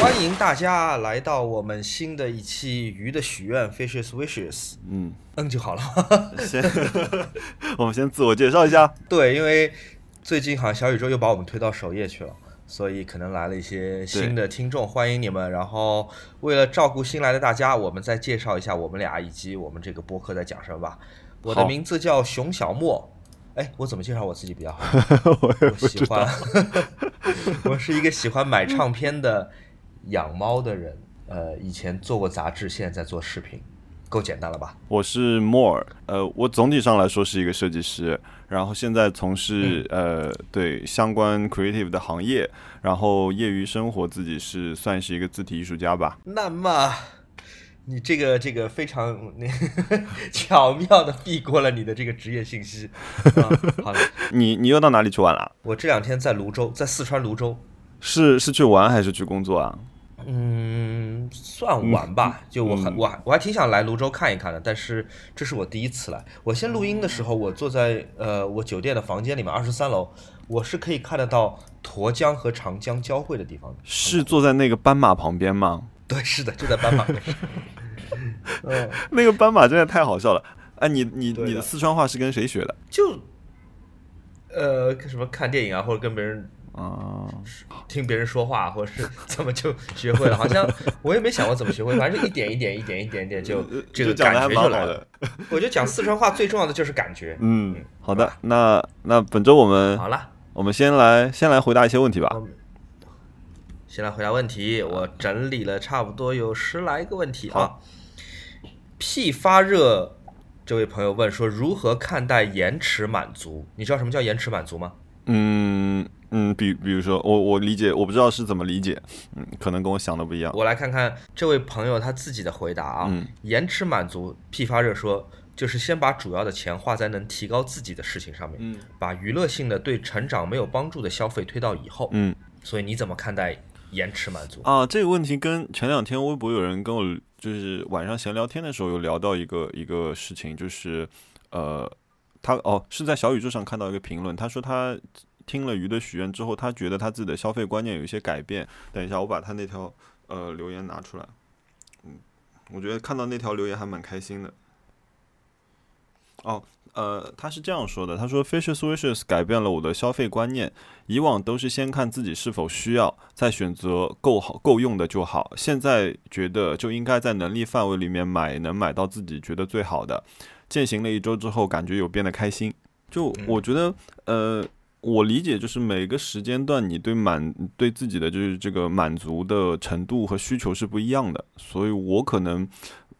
欢迎大家来到我们新的一期《鱼的许愿》（Fishes Wishes）。嗯，嗯就好了。先 我们先自我介绍一下。对，因为最近好像小宇宙又把我们推到首页去了，所以可能来了一些新的听众，欢迎你们。然后为了照顾新来的大家，我们再介绍一下我们俩以及我们这个播客在讲什么吧。我的名字叫熊小莫。哎，我怎么介绍我自己比较好？我也我喜欢。，我是一个喜欢买唱片的养猫的人。呃，以前做过杂志，现在在做视频，够简单了吧？我是 More，呃，我总体上来说是一个设计师，然后现在从事、呃对相关 creative 的行业，然后业余生活自己是算是一个字体艺术家吧。那么，你这个这个非常那 巧妙的避过了你的这个职业信息。啊、好了，你你又到哪里去玩了？我这两天在泸州，在四川泸州。是是去玩还是去工作啊？嗯，算玩吧。就我很我还我还挺想来泸州看一看的，但是这是我第一次来。我先录音的时候，我坐在呃我酒店的房间里面，二十三楼，我是可以看得到沱江和长江交汇的地方的。是坐在那个斑马旁边吗？对，是的，就在斑马边。嗯，那个斑马真的太好笑了。哎，你你的你的四川话是跟谁学的？就呃什么看电影啊，或者跟别人啊、听别人说话，或者是怎么就学会了？好像 我也没想过怎么学会，反正就一点一点、一点一点点就这个感觉就来了。我觉得讲四川话最重要的就是感觉。嗯，好的，那那本周我们好了，我们先来先来回答一些问题吧。嗯先来回答问题，我整理了差不多有十来个问题啊好。屁发热这位朋友问说，如何看待延迟满足？你知道什么叫延迟满足吗？嗯嗯，比比如说我我理解，我不知道是怎么理解，嗯，可能跟我想的不一样。我来看看这位朋友他自己的回答啊。嗯延迟满足，批发热说，就是先把主要的钱花在能提高自己的事情上面，嗯把娱乐性的对成长没有帮助的消费推到以后。嗯所以你怎么看待延迟满足？啊，这个问题跟前两天微博有人跟我就是晚上闲聊天的时候有聊到一个一个事情，就是呃，他哦是在小宇宙上看到一个评论，他说他听了鱼的许愿之后，他觉得他自己的消费观念有一些改变。等一下，我把他那条呃留言拿出来，嗯，我觉得看到那条留言还蛮开心的。哦，呃，他是这样说的，他说 Fishes Wishes 改变了我的消费观念，以往都是先看自己是否需要，再选择够好够用的就好。现在觉得就应该在能力范围里面买能买到自己觉得最好的。践行了一周之后，感觉有变得开心。就我觉得，呃，我理解就是每个时间段你对满对自己的就是这个满足的程度和需求是不一样的，所以我可能，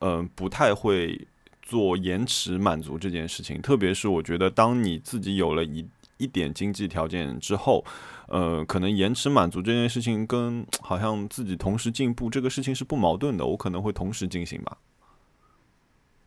呃，不太会做延迟满足这件事情。特别是我觉得，当你自己有了一一点经济条件之后，呃，可能延迟满足这件事情跟好像自己同时进步这个事情是不矛盾的，我可能会同时进行吧。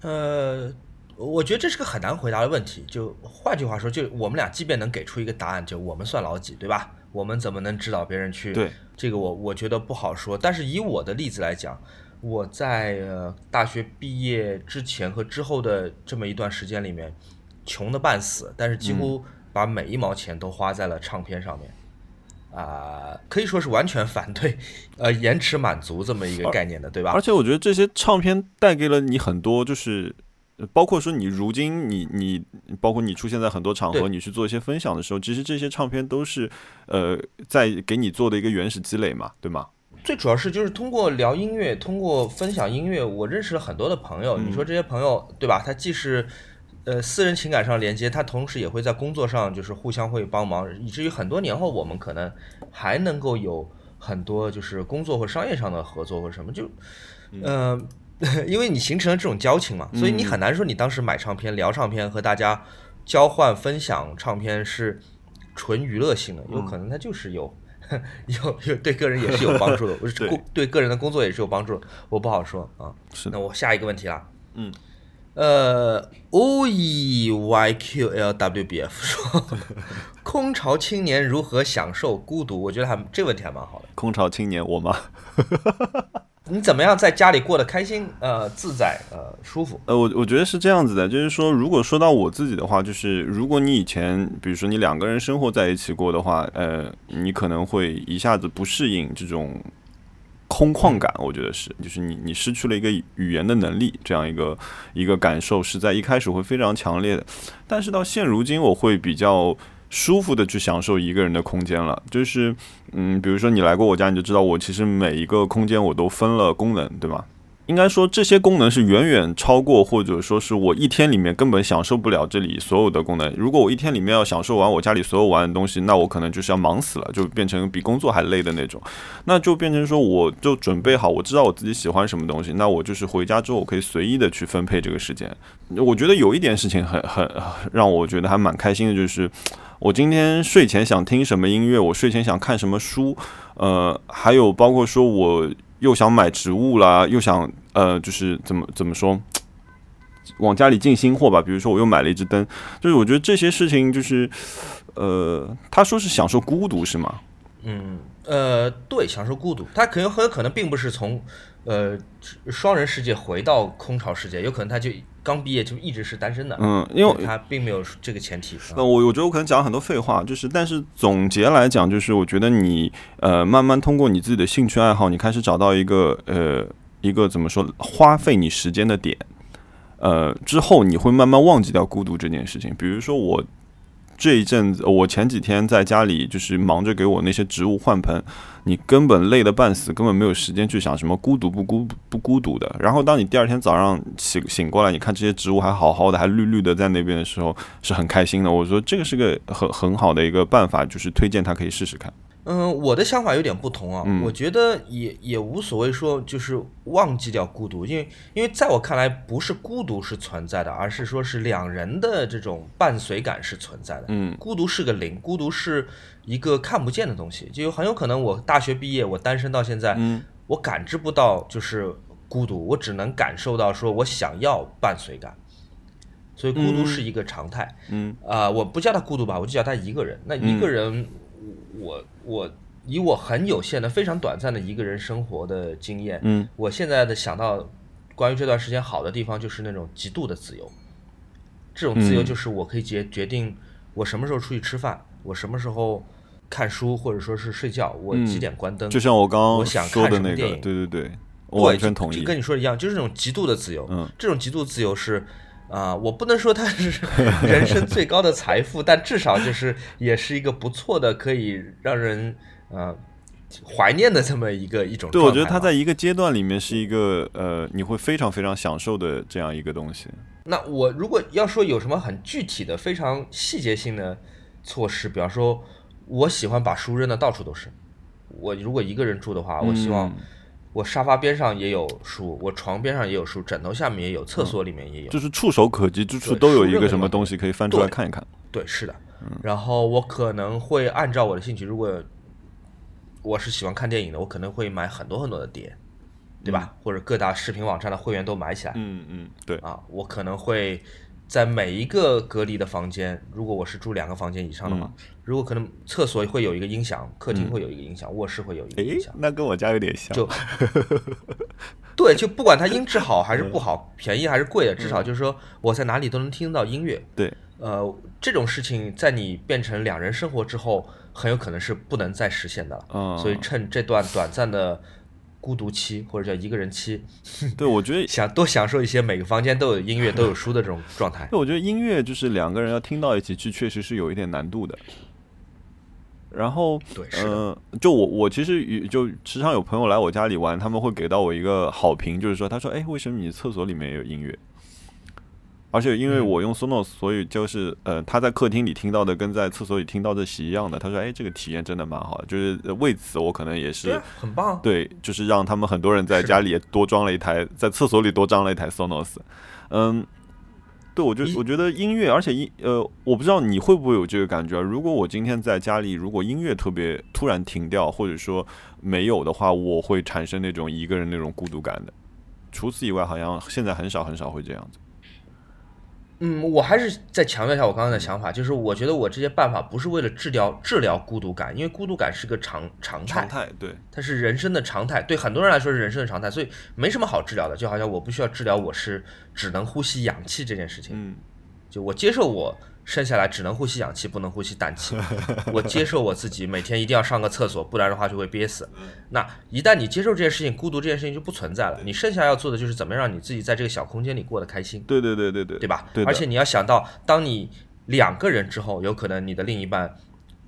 呃，我觉得这是个很难回答的问题。就换句话说，就我们俩即便能给出一个答案，就我们算老几，对吧？我们怎么能指导别人去？对，这个我我觉得不好说。但是以我的例子来讲，我在呃大学毕业之前和之后的这么一段时间里面，穷的半死，但是几乎把每一毛钱都花在了唱片上面。啊、可以说是完全反对，呃，延迟满足这么一个概念的，对吧而？且我觉得这些唱片带给了你很多，就是呃包括说你如今你你包括你出现在很多场合，你去做一些分享的时候，其实这些唱片都是呃在给你做的一个原始积累嘛，对吗？最主要是就是通过聊音乐，通过分享音乐，我认识了很多的朋友。你说这些朋友，对吧？他既是呃私人情感上连接，他同时也会在工作上就是互相会帮忙，以至于很多年后我们可能还能够有很多就是工作或商业上的合作或什么，就呃，因为你形成了这种交情嘛，所以你很难说你当时买唱片、聊唱片和大家交换分享唱片是纯娱乐性的，有可能它就是有。有有对个人也是有帮助的，我是对工对个人的工作也是有帮助的，我不好说啊。是那我下一个问题啦，嗯，呃，O E Y Q L W B F 说，空巢青年如何享受孤独？我觉得还这问题还蛮好的。空巢青年我吗？你怎么样在家里过得开心、呃自在、呃舒服？呃，我我觉得是这样子的，就是说，如果说到我自己的话，就是如果你以前，比如说你两个人生活在一起过的话，呃，你可能会一下子不适应这种空旷感，我觉得是，就是你你失去了一个语言的能力，这样一个一个感受是在一开始会非常强烈的，但是到现如今，我会比较舒服的去享受一个人的空间了，就是嗯，比如说你来过我家，你就知道我其实每一个空间我都分了功能，对吗？应该说这些功能是远远超过，或者说是我一天里面根本享受不了这里所有的功能。如果我一天里面要享受完我家里所有玩的东西，那我可能就是要忙死了，就变成比工作还累的那种。那就变成说，我就准备好，我知道我自己喜欢什么东西，那我就是回家之后我可以随意的去分配这个时间。我觉得有一点事情很很让我觉得还蛮开心的，就是我今天睡前想听什么音乐，我睡前想看什么书，呃，还有包括说我。又想买植物啦，又想呃，就是怎么怎么说，往家里进新货吧。比如说，我又买了一只灯，就是我觉得这些事情，就是呃，他说是享受孤独是吗？嗯，呃，对，享受孤独，他可能很有可能并不是从呃双人世界回到空巢世界，有可能他就。刚毕业就一直是单身的，嗯，因为他并没有这个前提。呃，我我觉得我可能讲了很多废话，就是，但是总结来讲，就是我觉得你呃，慢慢通过你自己的兴趣爱好，你开始找到一个呃一个怎么说，花费你时间的点，呃，之后你会慢慢忘记掉孤独这件事情。比如说我。这一阵子，我前几天在家里就是忙着给我那些植物换盆，你根本累得半死，根本没有时间去想什么孤独不孤不孤独的。然后当你第二天早上醒醒过来，你看这些植物还好好的，还绿绿的在那边的时候，是很开心的。我说这个是个很很好的一个办法，就是推荐他可以试试看。嗯，我的想法有点不同啊。我觉得也也无所谓说，就是忘记掉孤独，因为因为在我看来，不是孤独是存在的，而是说是两人的这种伴随感是存在的。嗯，孤独是个零，孤独是一个看不见的东西，就很有可能我大学毕业，我单身到现在，我感知不到就是孤独，我只能感受到说我想要伴随感，所以孤独是一个常态。嗯啊，我不叫他孤独吧，我就叫他一个人。那一个人。我我以我很有限的、非常短暂的一个人生活的经验，嗯，我现在的想到关于这段时间好的地方，就是那种极度的自由。这种自由就是我可以决决定我什么时候出去吃饭，我什么时候看书或者说是睡觉，我几点关灯。就像我刚刚我想看什么电影，对对对，我完全同意。就跟你说的一样，就是那种极度的自由。嗯，这种极度自由是。啊，我不能说它是 人生最高的财富，但至少就是也是一个不错的，可以让人呃怀念的这么一个一种。对，我觉得他在一个阶段里面是一个呃，你会非常非常享受的这样一个东西。那我如果要说有什么很具体的、非常细节性的措施，比方说，我喜欢把书扔的到处都是。我如果一个人住的话，我希望。我沙发边上也有书，我床边上也有书，枕头下面也有，厕所里面也有，就是触手可及之处都有一个什么东西可以翻出来看一看。对，是的。然后我可能会按照我的兴趣，如果我是喜欢看电影的，我可能会买很多很多的碟，对吧？或者各大视频网站的会员都买起来。嗯嗯，对。啊，我可能会。在每一个隔离的房间，如果我是住两个房间以上的话，如果可能，厕所会有一个音响，客厅会有一个音响，卧室会有一个音响。那跟我家有点像。就，对，就不管它音质好还是不好，便宜还是贵的，至少就是说我在哪里都能听到音乐。对，呃，这种事情在你变成两人生活之后，很有可能是不能再实现的了。嗯所以趁这段短暂的。孤独期或者叫一个人期，对我觉得想多享受一些每个房间都有音乐都有书的这种状态。对，我觉得音乐就是两个人要听到一起去，确实是有一点难度的。然后，对，嗯，就我我其实就时常有朋友来我家里玩，他们会给到我一个好评，就是说，他说，哎，为什么你厕所里面也有音乐？而且因为我用 Sonos，所以就是呃，他在客厅里听到的跟在厕所里听到的是一样的。他说：“哎，这个体验真的蛮好。”就是为此，我可能也是很棒。对，就是让他们很多人在家里也多装了一台，在厕所里多装了一台 Sonos。嗯，对，我就我觉得音乐，而且音呃，我不知道你会不会有这个感觉。如果我今天在家里，如果音乐特别突然停掉，或者说没有的话，我会产生那种一个人那种孤独感的。除此以外，好像现在很少很少会这样子。嗯，我还是再强调一下我刚刚的想法，就是我觉得我这些办法不是为了治疗治疗孤独感，因为孤独感是个常常态，常态对，它是人生的常态，对很多人来说是人生的常态，所以没什么好治疗的。就好像我不需要治疗我是只能呼吸氧气这件事情，嗯，就我接受我生下来只能呼吸氧气，不能呼吸氮气。我接受我自己每天一定要上个厕所，不然的话就会憋死。那一旦你接受这件事情，孤独这件事情就不存在了。你剩下要做的就是怎么样让你自己在这个小空间里过得开心，对对对对对，对吧？对的而且你要想到，当你两个人之后，有可能你的另一半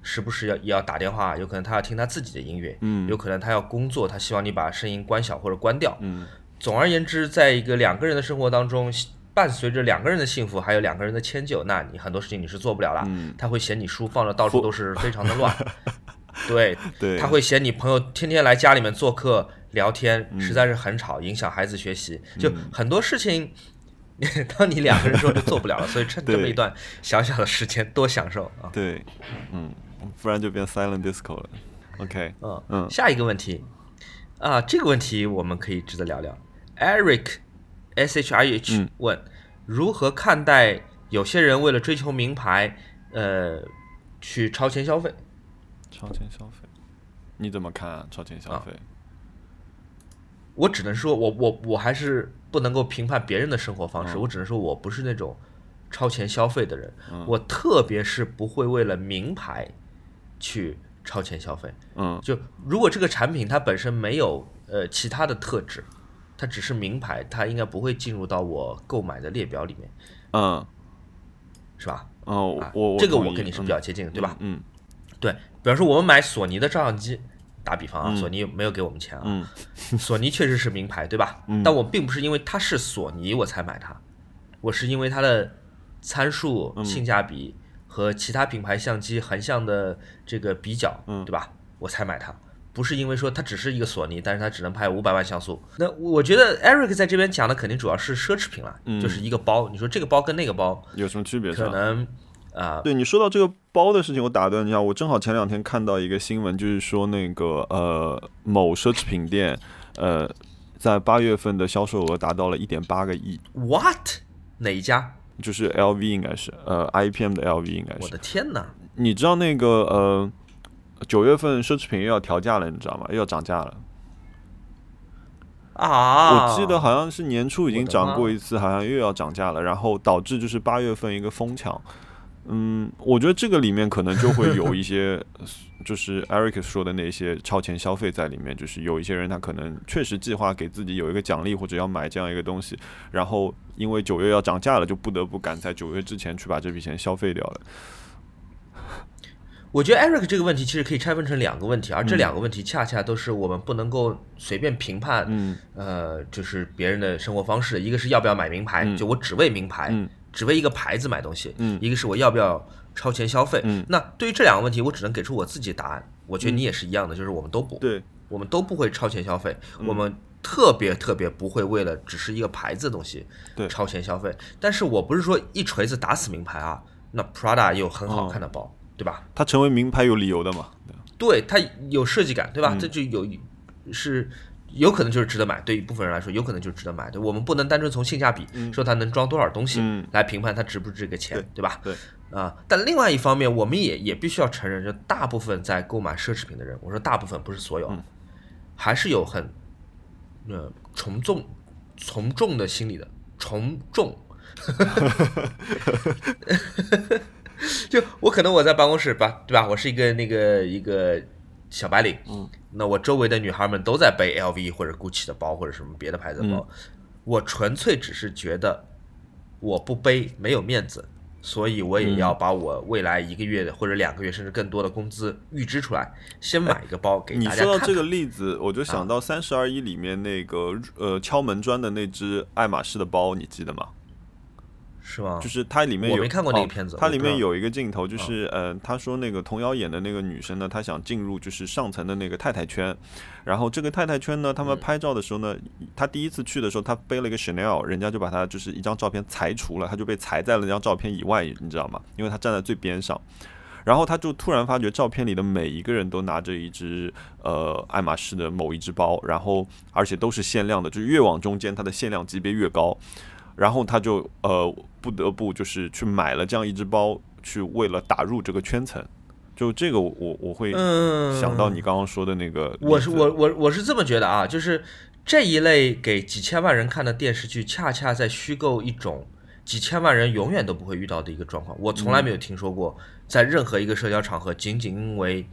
时不时要也要打电话，有可能他要听他自己的音乐，嗯有可能他要工作，他希望你把声音关小或者关掉。嗯总而言之，在一个两个人的生活当中，伴随着两个人的幸福，还有两个人的迁就，那你很多事情你是做不了了。嗯，他会嫌你书放的到处都是，非常的乱。对，对，他会嫌你朋友天天来家里面做客聊天，嗯实在是很吵，影响孩子学习。就很多事情，当你两个人之后就做不了了。所以趁这么一段小小的时间，多享受啊。对，嗯，不然就变 silent disco 了。OK，嗯嗯下一个问题啊，这个问题我们可以值得聊聊。Eric S H I H 嗯问、如何看待有些人为了追求名牌，呃，去超前消费？超前消费，你怎么看啊？超前消啊费？我只能说我我我还是不能够评判别人的生活方式，嗯我只能说我不是那种超前消费的人，嗯我特别是不会为了名牌去超前消费。嗯就如果这个产品它本身没有呃其他的特质，它只是名牌，它应该不会进入到我购买的列表里面，嗯是吧？哦啊，我这个我跟你是比较接近的，对吧？嗯对，比方说我们买索尼的照相机，打比方啊，嗯索尼没有给我们钱啊，嗯索尼确实是名牌，对吧？嗯但我并不是因为它是索尼我才买它，我是因为它的参数、嗯性价比和其他品牌相机横向的这个比较，嗯对吧？我才买它，不是因为说它只是一个索尼，但是它只能拍五百万像素。那我觉得 Eric 在这边讲的肯定主要是奢侈品了，嗯就是一个包。你说这个包跟那个包，有什么区别？可能啊、对你说到这个包的事情，我打断一下，我正好前两天看到一个新闻，就是说那个呃某奢侈品店，呃，在八月份的销售额达到了一点八个亿，What 哪一家？就是 LV 应该是呃 IPM 的 LV 应该是我。的天哪！你知道那个呃九月份奢侈品又要调价了，你知道吗？又要涨价了。啊！我记得好像是年初已经涨过一次，好像又要涨价了，然后导致就是八月份一个疯抢。嗯，我觉得这个里面可能就会有一些，就是 Eric 说的那些超前消费在里面，就是有一些人他可能确实计划给自己有一个奖励或者要买这样一个东西，然后因为九月要涨价了，就不得不赶在九月之前去把这笔钱消费掉了。我觉得 Eric 这个问题其实可以拆分成两个问题，而这两个问题恰恰都是我们不能够随便评判，嗯呃，就是别人的生活方式。一个是要不要买名牌，嗯就我只为名牌，嗯只为一个牌子买东西；嗯一个是我要不要超前消费。嗯那对于这两个问题，我只能给出我自己的答案。我觉得你也是一样的，就是我们都不，对，我们都不会超前消费，嗯我们特别特别不会为了只是一个牌子的东西对超前消费。但是我不是说一锤子打死名牌啊，那 Prada 有很好看的包，对吧？它成为名牌有理由的嘛？对，它有设计感，对吧？嗯这就有是有可能就是值得买，对一部分人来说，有可能就是值得买。对，我们不能单纯从性价比、说它能装多少东西、嗯来评判它值不值这个钱，对吧？对，啊，但另外一方面，我们也也必须要承认，就大部分在购买奢侈品的人，我说大部分不是所有，嗯还是有很呃从众从众的心理的从众。就我可能我在办公室吧，对吧？我是一个那个一个小白领，嗯，那我周围的女孩们都在背 LV 或者 GUCCI 的包或者什么别的牌子的包，我纯粹只是觉得我不背没有面子，所以我也要把我未来一个月的或者两个月甚至更多的工资预支出来，先买一个包给你大家看看。说到这个例子，我就想到《三十而已》里面那个呃敲门砖的那只爱马仕的包，你记得吗？是吗？就是它里面有我没看过那个哦片子它里面有一个镜头，就是呃，他说那个童瑶演的那个女生呢，她想进入就是上层的那个太太圈，然后这个太太圈呢，嗯他们拍照的时候呢，她第一次去的时候，她背了一个 Chanel，人家就把她就是一张照片裁除了，她就被裁在了那张照片以外，你知道吗？因为她站在最边上。然后她就突然发觉，照片里的每一个人都拿着一只呃爱马仕的某一只包，然后而且都是限量的，就是越往中间，它的限量级别越高。然后他就呃不得不就是去买了这样一只包，去为了打入这个圈层。就这个我我我会嗯，想到你刚刚说的那个我是我我我是这么觉得啊，就是这一类给几千万人看的电视剧，恰恰在虚构一种几千万人永远都不会遇到的一个状况。我从来没有听说过，在任何一个社交场合，仅仅因为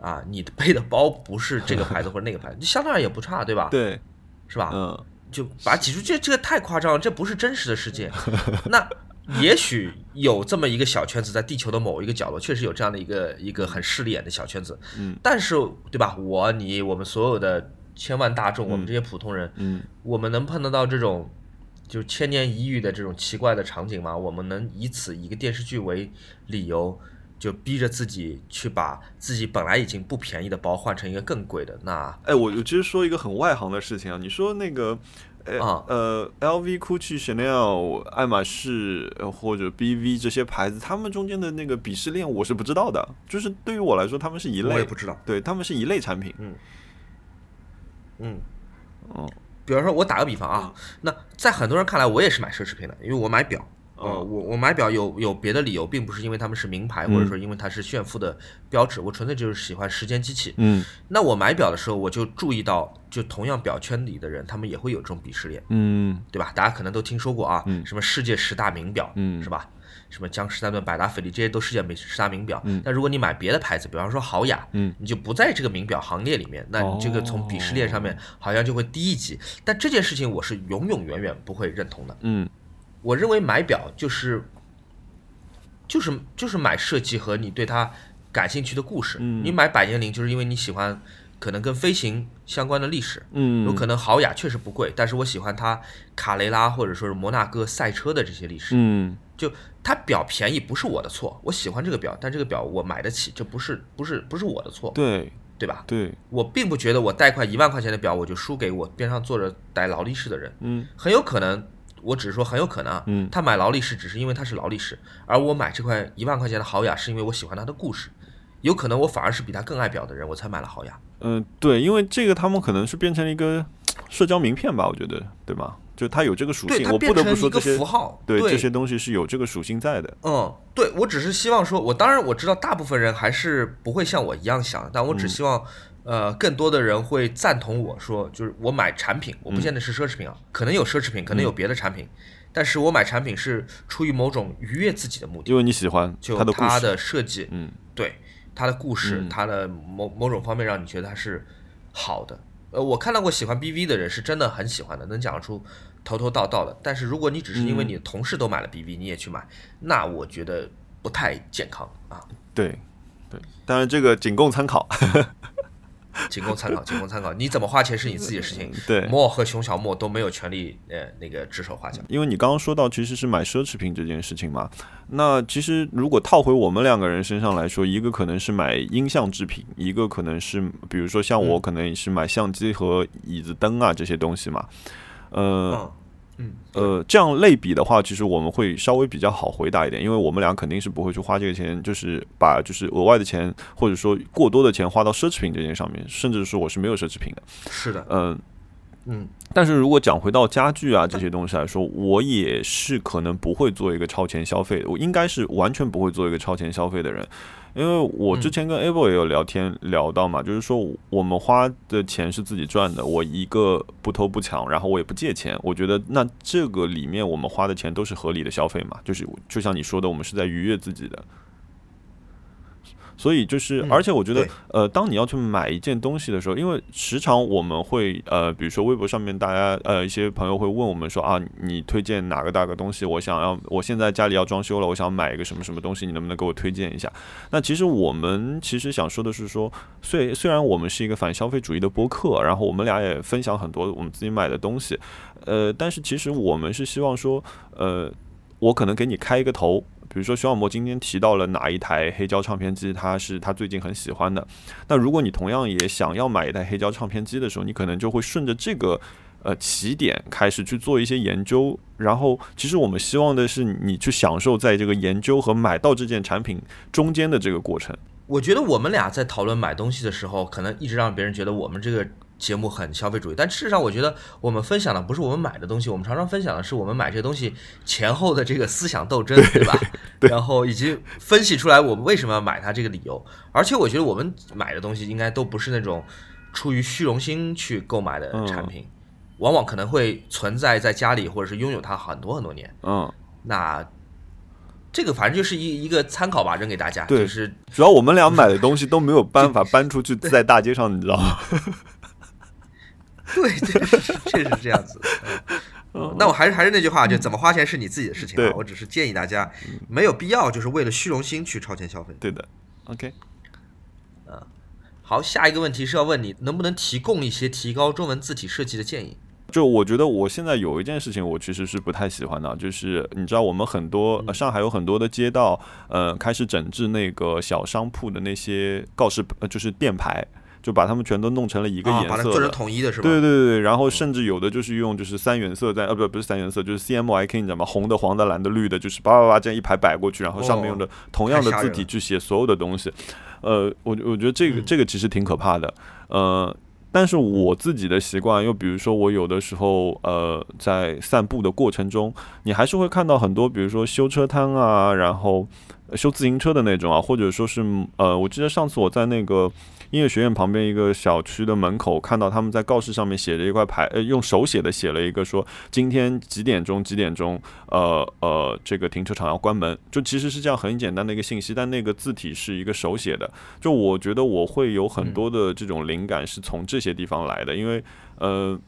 啊你的背的包不是这个牌子或者那个牌子，相对而言也不差，对吧？对，是吧？嗯，就把挤出这这个太夸张了，这不是真实的世界。那也许有这么一个小圈子，在地球的某一个角落，确实有这样的一个一个很势利眼的小圈子。嗯，但是对吧？我你我们所有的千万大众，我们这些普通人，嗯，我们能碰得到这种就千年一遇的这种奇怪的场景吗？我们能以此一个电视剧为理由，就逼着自己去把自己本来已经不便宜的包换成一个更贵的？那哎，我我其实说一个很外行的事情啊，你说那个。呃啊呃，LV、GUCCI、Chanel、爱马仕呃或者 BV 这些牌子，他们中间的那个鄙视链我是不知道的。就是对于我来说，他们是一类，我也不知道。对他们是一类产品。嗯嗯，哦，比方说，我打个比方啊，那在很多人看来，我也是买奢侈品的，因为我买表。呃，嗯我我买表有有别的理由，并不是因为他们是名牌，或者说因为它是炫富的标志，我纯粹就是喜欢时间机器。嗯那我买表的时候，我就注意到，就同样表圈里的人，他们也会有这种鄙视链，嗯对吧？大家可能都听说过啊，嗯什么世界十大名表，嗯是吧？什么江诗丹顿、百达翡丽，这些都世界名十大名表。嗯但如果你买别的牌子，比方说豪雅，嗯你就不在这个名表行列里面，那你这个从鄙视链上面好像就会低一级。但这件事情我是永永远远不会认同的。嗯我认为买表就是就是就是买设计和你对它感兴趣的故事。嗯你买百年灵就是因为你喜欢可能跟飞行相关的历史。嗯，有可能豪雅确实不贵，但是我喜欢它卡雷拉或者说是摩纳哥赛车的这些历史。嗯就它表便宜不是我的错，我喜欢这个表，但这个表我买得起，这不是不是不是我的错，对对吧？对，我并不觉得我带块一万块钱的表，我就输给我边上坐着戴劳力士的人。嗯很有可能，我只是说很有可能啊，嗯他买劳力士只是因为他是劳力士，而我买这块一万块钱的豪雅是因为我喜欢他的故事。有可能我反而是比他更爱表的人，我才买了豪雅。嗯对，因为这个他们可能是变成了一个社交名片吧，我觉得，对吗？就它有这个属，性，它我不得不说这些符号。对对这些东西是有这个属性在的。嗯，对，我只是希望说，我当然我知道大部分人还是不会像我一样想，但我只希望，呃，更多的人会赞同我说，就是我买产品，我不见得是奢侈品啊，可能有奢侈品，可能有别的产品，但是我买产品是出于某种愉悦自己的目的，因为你喜欢就它的，设计，嗯对它的故事，嗯它的某某种方面让你觉得它是好的。呃，我看到过喜欢 BV 的人是真的很喜欢的，能讲出头头道道的。但是如果你只是因为嗯你的同事都买了 BV，你也去买，那我觉得不太健康啊。对对，当然这个仅供参考。仅供参考，仅供参考。你怎么花钱是你自己的事情。对，莫和熊小莫都没有权利呃那个指手画脚。因为你刚刚说到其实是买奢侈品这件事情嘛，那其实如果套回我们两个人身上来说，一个可能是买音像制品，一个可能是比如说像我嗯可能也是买相机和椅子灯啊这些东西嘛，呃。嗯嗯。呃，这样类比的话，其实我们会稍微比较好回答一点，因为我们俩肯定是不会去花这个钱，就是把就是额外的钱或者说过多的钱花到奢侈品这件上面，甚至是我是没有奢侈品的。是的，嗯、嗯但是如果讲回到家具啊这些东西来说，我也是可能不会做一个超前消费的，我应该是完全不会做一个超前消费的人，因为我之前跟 Able 也有聊天聊到嘛，就是说我们花的钱是自己赚的，我一个不偷不抢，然后我也不借钱，我觉得那这个里面我们花的钱都是合理的消费嘛，就是就像你说的，我们是在愉悦自己的。所以就是，嗯而且我觉得，呃，当你要去买一件东西的时候，因为时常我们会，呃，比如说微博上面大家，呃，一些朋友会问我们说啊，你推荐哪个大个东西？我想要，我现在家里要装修了，我想买一个什么什么东西，你能不能给我推荐一下？那其实我们其实想说的是说，虽虽然我们是一个反消费主义的播客，然后我们俩也分享很多我们自己买的东西，呃，但是其实我们是希望说，呃，我可能给你开一个头。比如说，徐小魔今天提到了哪一台黑胶唱片机，他是他最近很喜欢的。那如果你同样也想要买一台黑胶唱片机的时候，你可能就会顺着这个呃起点开始去做一些研究。然后，其实我们希望的是你去享受在这个研究和买到这件产品中间的这个过程。我觉得我们俩在讨论买东西的时候，可能一直让别人觉得我们这个节目很消费主义，但事实上，我觉得我们分享的不是我们买的东西，我们常常分享的是我们买这些东西前后的这个思想斗争，对吧？然后以及分析出来我们为什么要买它这个理由。而且我觉得我们买的东西应该都不是那种出于虚荣心去购买的产品，往往可能会存在在家里或者是拥有它很多很多年。嗯那这个反正就是一一个参考吧，扔给大家。对就是主要我们俩买的东西都没有办法 搬出去在大街上，你知道吗？对，这是确实是这样子。嗯那我还是还是那句话，就怎么花钱是你自己的事情啊。我只是建议大家没有必要就是为了虚荣心去超前消费。对的，OK。好，下一个问题是要问你能不能提供一些提高中文字体设计的建议。就我觉得我现在有一件事情，我其实是不太喜欢的，就是你知道我们很多、呃、上海有很多的街道，呃，开始整治那个小商铺的那些告示，呃，就是店牌，就把它们全都弄成了一个啊，颜色的。把它做成统一的是吧？对对对对，然后甚至有的就是用就是三原色在呃不不是三原色，就是 CMYK 你知道吗？红的、黄的、蓝的、绿的，就是叭叭叭这样一排摆过去，然后上面用的同样的字体去写所有的东西。呃，我我觉得这个这个其实挺可怕的。呃，但是我自己的习惯，又比如说我有的时候呃在散步的过程中，你还是会看到很多，比如说修车摊啊，然后呃修自行车的那种啊，或者说是呃，我记得上次我在那个。音乐学院旁边一个小区的门口，看到他们在告示上面写着一块牌，呃，用手写的写了一个说今天几点钟几点钟，呃呃，这个停车场要关门。就其实是这样很简单的一个信息，但那个字体是一个手写的。就我觉得我会有很多的这种灵感是从这些地方来的，因为呃。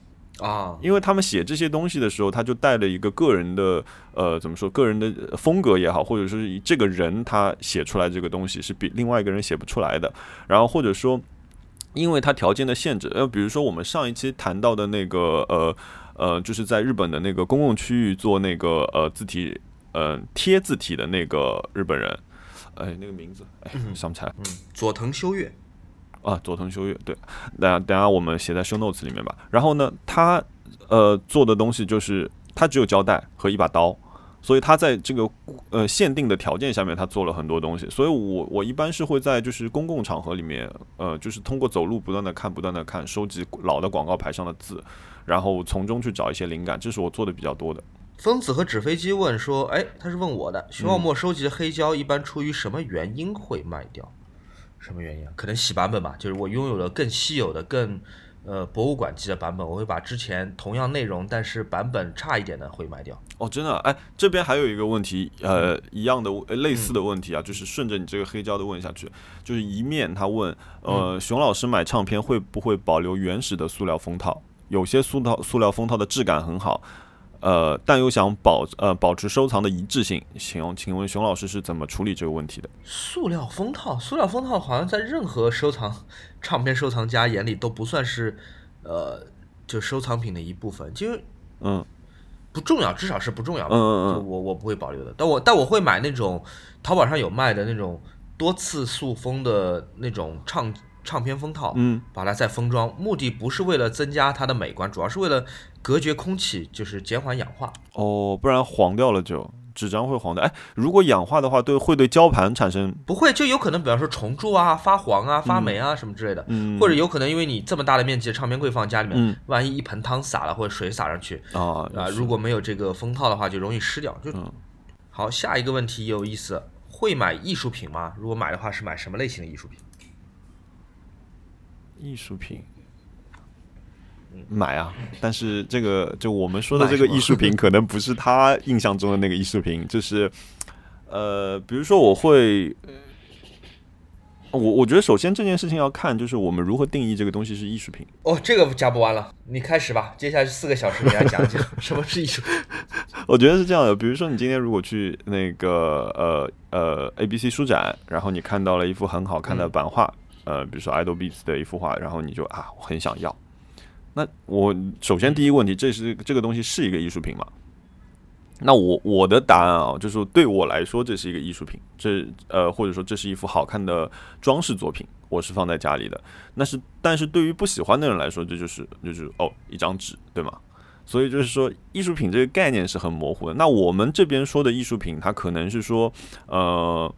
啊，因为他们写这些东西的时候，他就带了一个个人的呃，怎么说，个人的风格也好，或者说是这个人他写出来这个东西是比另外一个人写不出来的，然后或者说，因为他条件的限制，呃，比如说我们上一期谈到的那个呃呃，就是在日本的那个公共区域做那个呃字体呃贴字体的那个日本人，哎，那个名字哎想不起来。嗯，佐藤修月，啊，佐藤修月，对，等下等下我们写在 show notes 里面吧。然后呢，他呃做的东西就是他只有胶带和一把刀，所以他在这个呃限定的条件下面，他做了很多东西。所以我我一般是会在就是公共场合里面，呃，就是通过走路不断的看，不断的看，收集老的广告牌上的字，然后从中去找一些灵感，这是我做的比较多的。疯子和纸飞机问说：“哎，他是问我的，徐茂墨收集的黑胶一般出于什么原因会卖掉？什么原因啊？可能洗版本吧，就是我拥有了更稀有的、更呃博物馆级的版本，我会把之前同样内容但是版本差一点的会卖掉。哦，真的，哎，这边还有一个问题，呃，一样的呃类似的问题啊，就是顺着你这个黑胶的问下去，就是一面他问，呃，熊老师买唱片会不会保留原始的塑料封套？有些塑料塑料封套的质感很好，呃，但又想保呃保持收藏的一致性，请请问熊老师是怎么处理这个问题的？塑料封套，塑料封套好像在任何收藏唱片收藏家眼里都不算是呃就收藏品的一部分，就嗯不重要，至少是不重要的。嗯嗯嗯我我不会保留的，但我但我会买那种淘宝上有卖的那种多次塑封的那种唱唱片封套，嗯，把它再封装，目的不是为了增加它的美观，主要是为了隔绝空气，就是减缓氧化。哦，不然黄掉了就纸张会黄的。哎，如果氧化的话，对会对胶盘产生不会，就有可能，比方说虫蛀啊、发黄啊、发霉啊什么之类的，嗯或者有可能因为你这么大的面积的唱片柜放家里面，嗯万一一盆汤洒了或者水洒上去啊啊，如果没有这个封套的话，就容易湿掉。就、嗯好，下一个问题有意思，会买艺术品吗？如果买的话，是买什么类型的艺术品？艺术品。买啊，但是这个就我们说的这个艺术品，可能不是他印象中的那个艺术品，就是呃，比如说我会，我我觉得首先这件事情要看，就是我们如何定义这个东西是艺术品。哦，这个讲不完了，你开始吧。接下来四个小时，你来讲讲 什么是艺术品。我觉得是这样的，比如说你今天如果去那个呃呃 A B C 书展，然后你看到了一幅很好看的版画，呃，比如说 Idol Beats 的一幅画，然后你就啊，我很想要。那我首先第一个问题，这是这个东西是一个艺术品吗？那我我的答案啊，就是对我来说这是一个艺术品，这呃或者说这是一幅好看的装饰作品，我是放在家里的。那是但是对于不喜欢的人来说，这就是就是哦一张纸，对吗？所以就是说，艺术品这个概念是很模糊的。那我们这边说的艺术品，它可能是说，呃，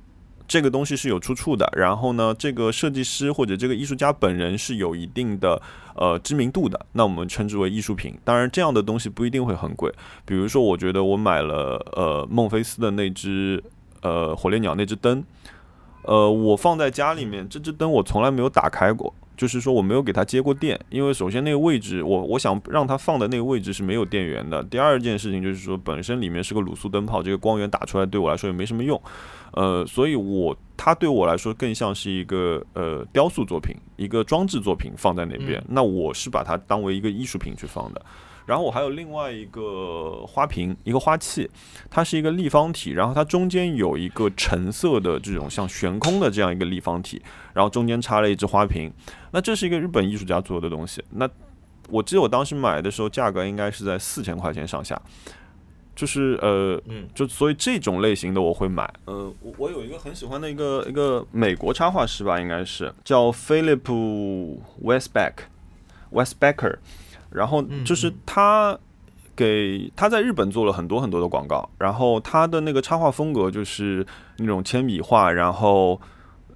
这个东西是有出处的，然后呢，这个设计师或者这个艺术家本人是有一定的呃知名度的，那我们称之为艺术品。当然，这样的东西不一定会很贵。比如说，我觉得我买了呃孟菲斯的那只呃火烈鸟那只灯，呃，我放在家里面，这只灯我从来没有打开过。就是说我没有给它接过电，因为首先那个位置我我想让它放的那个位置是没有电源的。第二件事情就是说本身里面是个卤素灯泡，这个光源打出来对我来说也没什么用，呃，所以我它对我来说更像是一个呃雕塑作品，一个装置作品放在那边。那我是把它当为一个艺术品去放的。然后我还有另外一个花瓶，一个花器，它是一个立方体，然后它中间有一个橙色的这种像悬空的这样一个立方体，然后中间插了一只花瓶。那这是一个日本艺术家做的东西。那我记得我当时买的时候价格应该是在四千块钱上下，就是呃，嗯就所以这种类型的我会买。呃，我我有一个很喜欢的一个一个美国插画师吧，应该是叫 Philip Westback，Westbacker。然后就是他给他在日本做了很多很多的广告，然后他的那个插画风格就是那种铅笔画，然后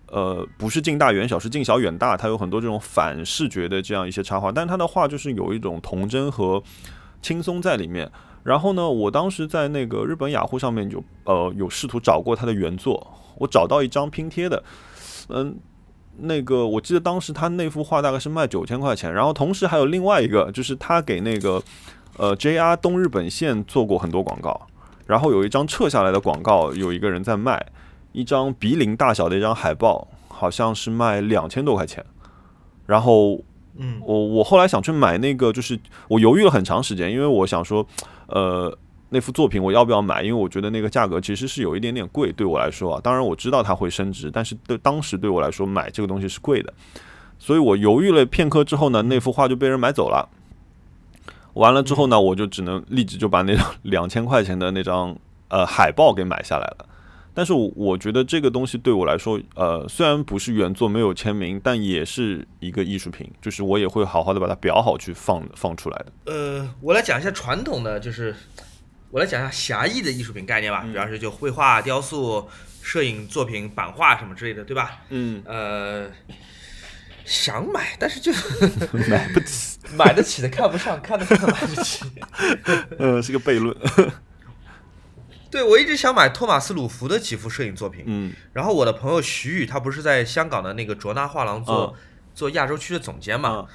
呃不是近大远小，是近小远大，他有很多这种反视觉的这样一些插画，但是他的画就是有一种童真和轻松在里面。然后呢，我当时在那个日本雅虎上面就呃有试图找过他的原作，我找到一张拼贴的，嗯。那个我记得当时他那幅画大概是卖九千块钱，然后同时还有另外一个，就是他给那个呃 JR 东日本线做过很多广告，然后有一张撤下来的广告，有一个人在卖一张鼻林大小的一张海报，好像是卖两千多块钱，然后嗯，我我后来想去买那个，就是我犹豫了很长时间，因为我想说呃。那幅作品我要不要买？因为我觉得那个价格其实是有一点点贵，对我来说啊。当然我知道它会升值，但是对当时对我来说买这个东西是贵的，所以我犹豫了片刻之后呢，那幅画就被人买走了。完了之后呢，我就只能立即就把那张两千块钱的那张呃海报给买下来了。但是我觉得这个东西对我来说，呃，虽然不是原作没有签名，但也是一个艺术品，就是我也会好好的把它裱好去放放出来的。呃，我来讲一下传统的，就是。我来讲一下狭义的艺术品概念吧，主要是就绘画、雕塑、摄影作品、版画什么之类的，对吧？嗯。呃，想买，但是就 买不起，买得起的看不上，看得上的买不起。嗯，是个悖论。对，我一直想买托马斯鲁弗的几幅摄影作品。嗯。然后我的朋友徐宇，他不是在香港的那个卓纳画廊做做亚洲区的总监嘛？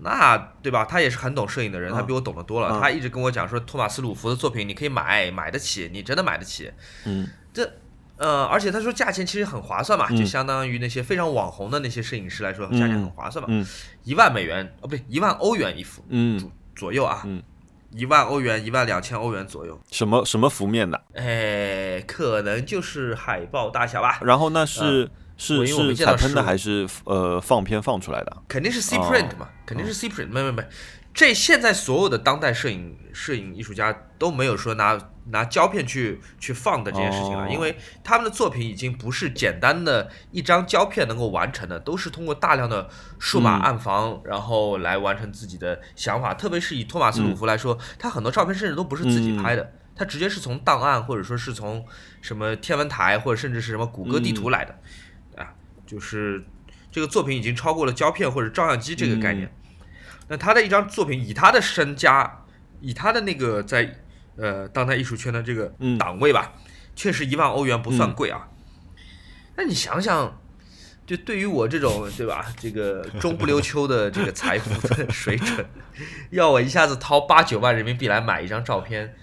那对吧？他也是很懂摄影的人，他比我懂得多了。他一直跟我讲说，托马斯鲁弗的作品你可以买，买得起，你真的买得起。嗯，这呃，而且他说价钱其实很划算嘛，就相当于那些非常网红的那些摄影师来说，价钱很划算嘛。嗯，一万美元哦，不对，一万欧元一幅，嗯，左右啊。嗯，一万欧元，一万两千欧元左右。什么什么幅面的？哎，可能就是海报大小吧。然后那是。是是彩喷的还是呃放片放出来的？肯定是 C print 嘛，肯定是 C print。没没没，这现在所有的当代摄影摄影艺术家都没有说拿拿胶片去去放的这件事情了，因为他们的作品已经不是简单的一张胶片能够完成的，都是通过大量的数码暗房，然后来完成自己的想法。特别是以托马斯鲁夫来说，他很多照片甚至都不是自己拍的，他直接是从档案或者说是从什么天文台或者甚至是什么谷歌地图来的。啊就是这个作品已经超过了胶片或者照相机这个概念。那他的一张作品，以他的身家，以他的那个在呃当代艺术圈的这个档位吧，确实一万欧元不算贵啊。那你想想，就对于我这种对吧，这个 中不溜秋的这个财富的水准，要我一下子掏八九万人民币来买一张照片，